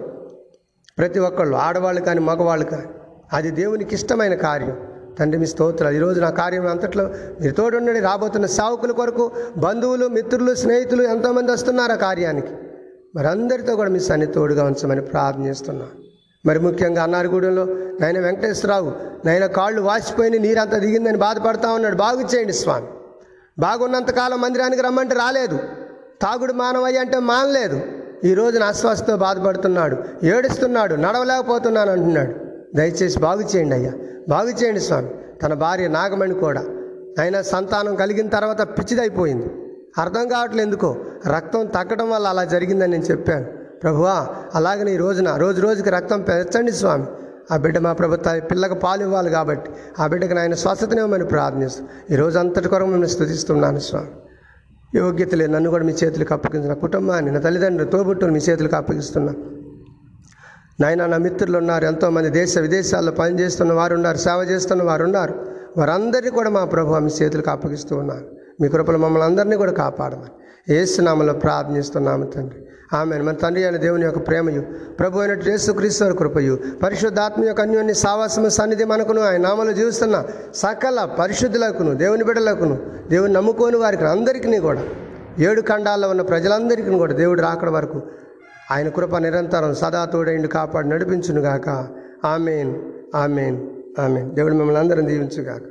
ప్రతి ఒక్కళ్ళు ఆడవాళ్ళు కానీ మగవాళ్ళు కానీ అది దేవునికి ఇష్టమైన కార్యం. తండ్రి మీ స్తోత్రాలు. ఈరోజు నా కార్యం అంతట్లో మీరు తోడుండండి రాబోతున్న సావుకుల కొరకు బంధువులు మిత్రులు స్నేహితులు ఎంతోమంది వస్తున్నారు ఆ కార్యానికి. మరి అందరితో కూడా మీ సన్ని తోడుగా ఉంచమని ప్రార్థన చేస్తున్నాను మరి ముఖ్యంగా అన్నారగూడెంలో నాయన వెంకటేశ్వరరావు నాయన కాళ్ళు వాసిపోయిన నీరంతా దిగిందని బాధపడతా ఉన్నాడు. బాగు చేయండి స్వామి. బాగున్నంతకాలం మందిరానికి రమ్మంటే రాలేదు. తాగుడు మానవయ్య అంటే మానలేదు. ఈ రోజున అస్వస్థతో బాధపడుతున్నాడు ఏడుస్తున్నాడు నడవలేకపోతున్నాను అంటున్నాడు. దయచేసి బాగు చేయండి అయ్యా. బాగు చేయండి స్వామి. తన భార్య నాగమణి కూడా. అయినా సంతానం కలిగిన తర్వాత పిచ్చిదైపోయింది. అర్థం కావట్లేదు ఎందుకో. రక్తం తగ్గడం వల్ల అలా జరిగిందని నేను చెప్పాను. ప్రభువా అలాగని ఈ రోజున రోజు రోజుకి రక్తం పెంచండి స్వామి. ఆ బిడ్డ మా ప్రభుత్వ పిల్లకు పాలు ఇవ్వాలి కాబట్టి ఆ బిడ్డకు నాయన స్వస్థతనేమని ప్రార్థిస్తాం ఈ రోజు అంతటి కొరకు మిమ్మల్ని స్థుతిస్తున్నాను స్వామి. యోగ్యత లేదు నన్ను కూడా మీ చేతులకు అప్పగించిన కుటుంబాన్ని నా తల్లిదండ్రులు తోబుట్టును మీ చేతులకు అప్పగిస్తున్నాను నాయన నా మిత్రులు ఉన్నారు ఎంతోమంది దేశ విదేశాల్లో పనిచేస్తున్న వారు ఉన్నారు సేవ చేస్తున్న వారు ఉన్నారు వారందరినీ కూడా మా ప్రభు మీ చేతులకు అప్పగిస్తూ ఉన్నారు. మీ కృపలు మమ్మల్ని అందరినీ కూడా కాపాడమని ఏసునామలో ప్రార్థనిస్తున్నాము తండ్రి. ఆమె మన తండ్రి అయిన దేవుని యొక్క ప్రేమయు ప్రభు అయిన యేసుక్రీశ్వర కృపయు పరిశుద్ధాత్మ యొక్క అన్యోన్య సావాసము సన్నిధి మనకును ఆయన నామలు జీవిస్తున్న సకల పరిశుద్ధులకును దేవుని బిడ్డలకును దేవుని నమ్ముకోని వారికి అందరికీ కూడా ఏడు ఖండాల్లో ఉన్న ప్రజలందరికీ కూడా దేవుడు రాకడ వరకు ఆయన కృప నిరంతరం సదా తోడైండు కాపాడు నడిపించునుగాక. ఆమెన్ ఆమెన్ ఆమెన్. దేవుడు మిమ్మల్ని అందరం దీవించుగాక.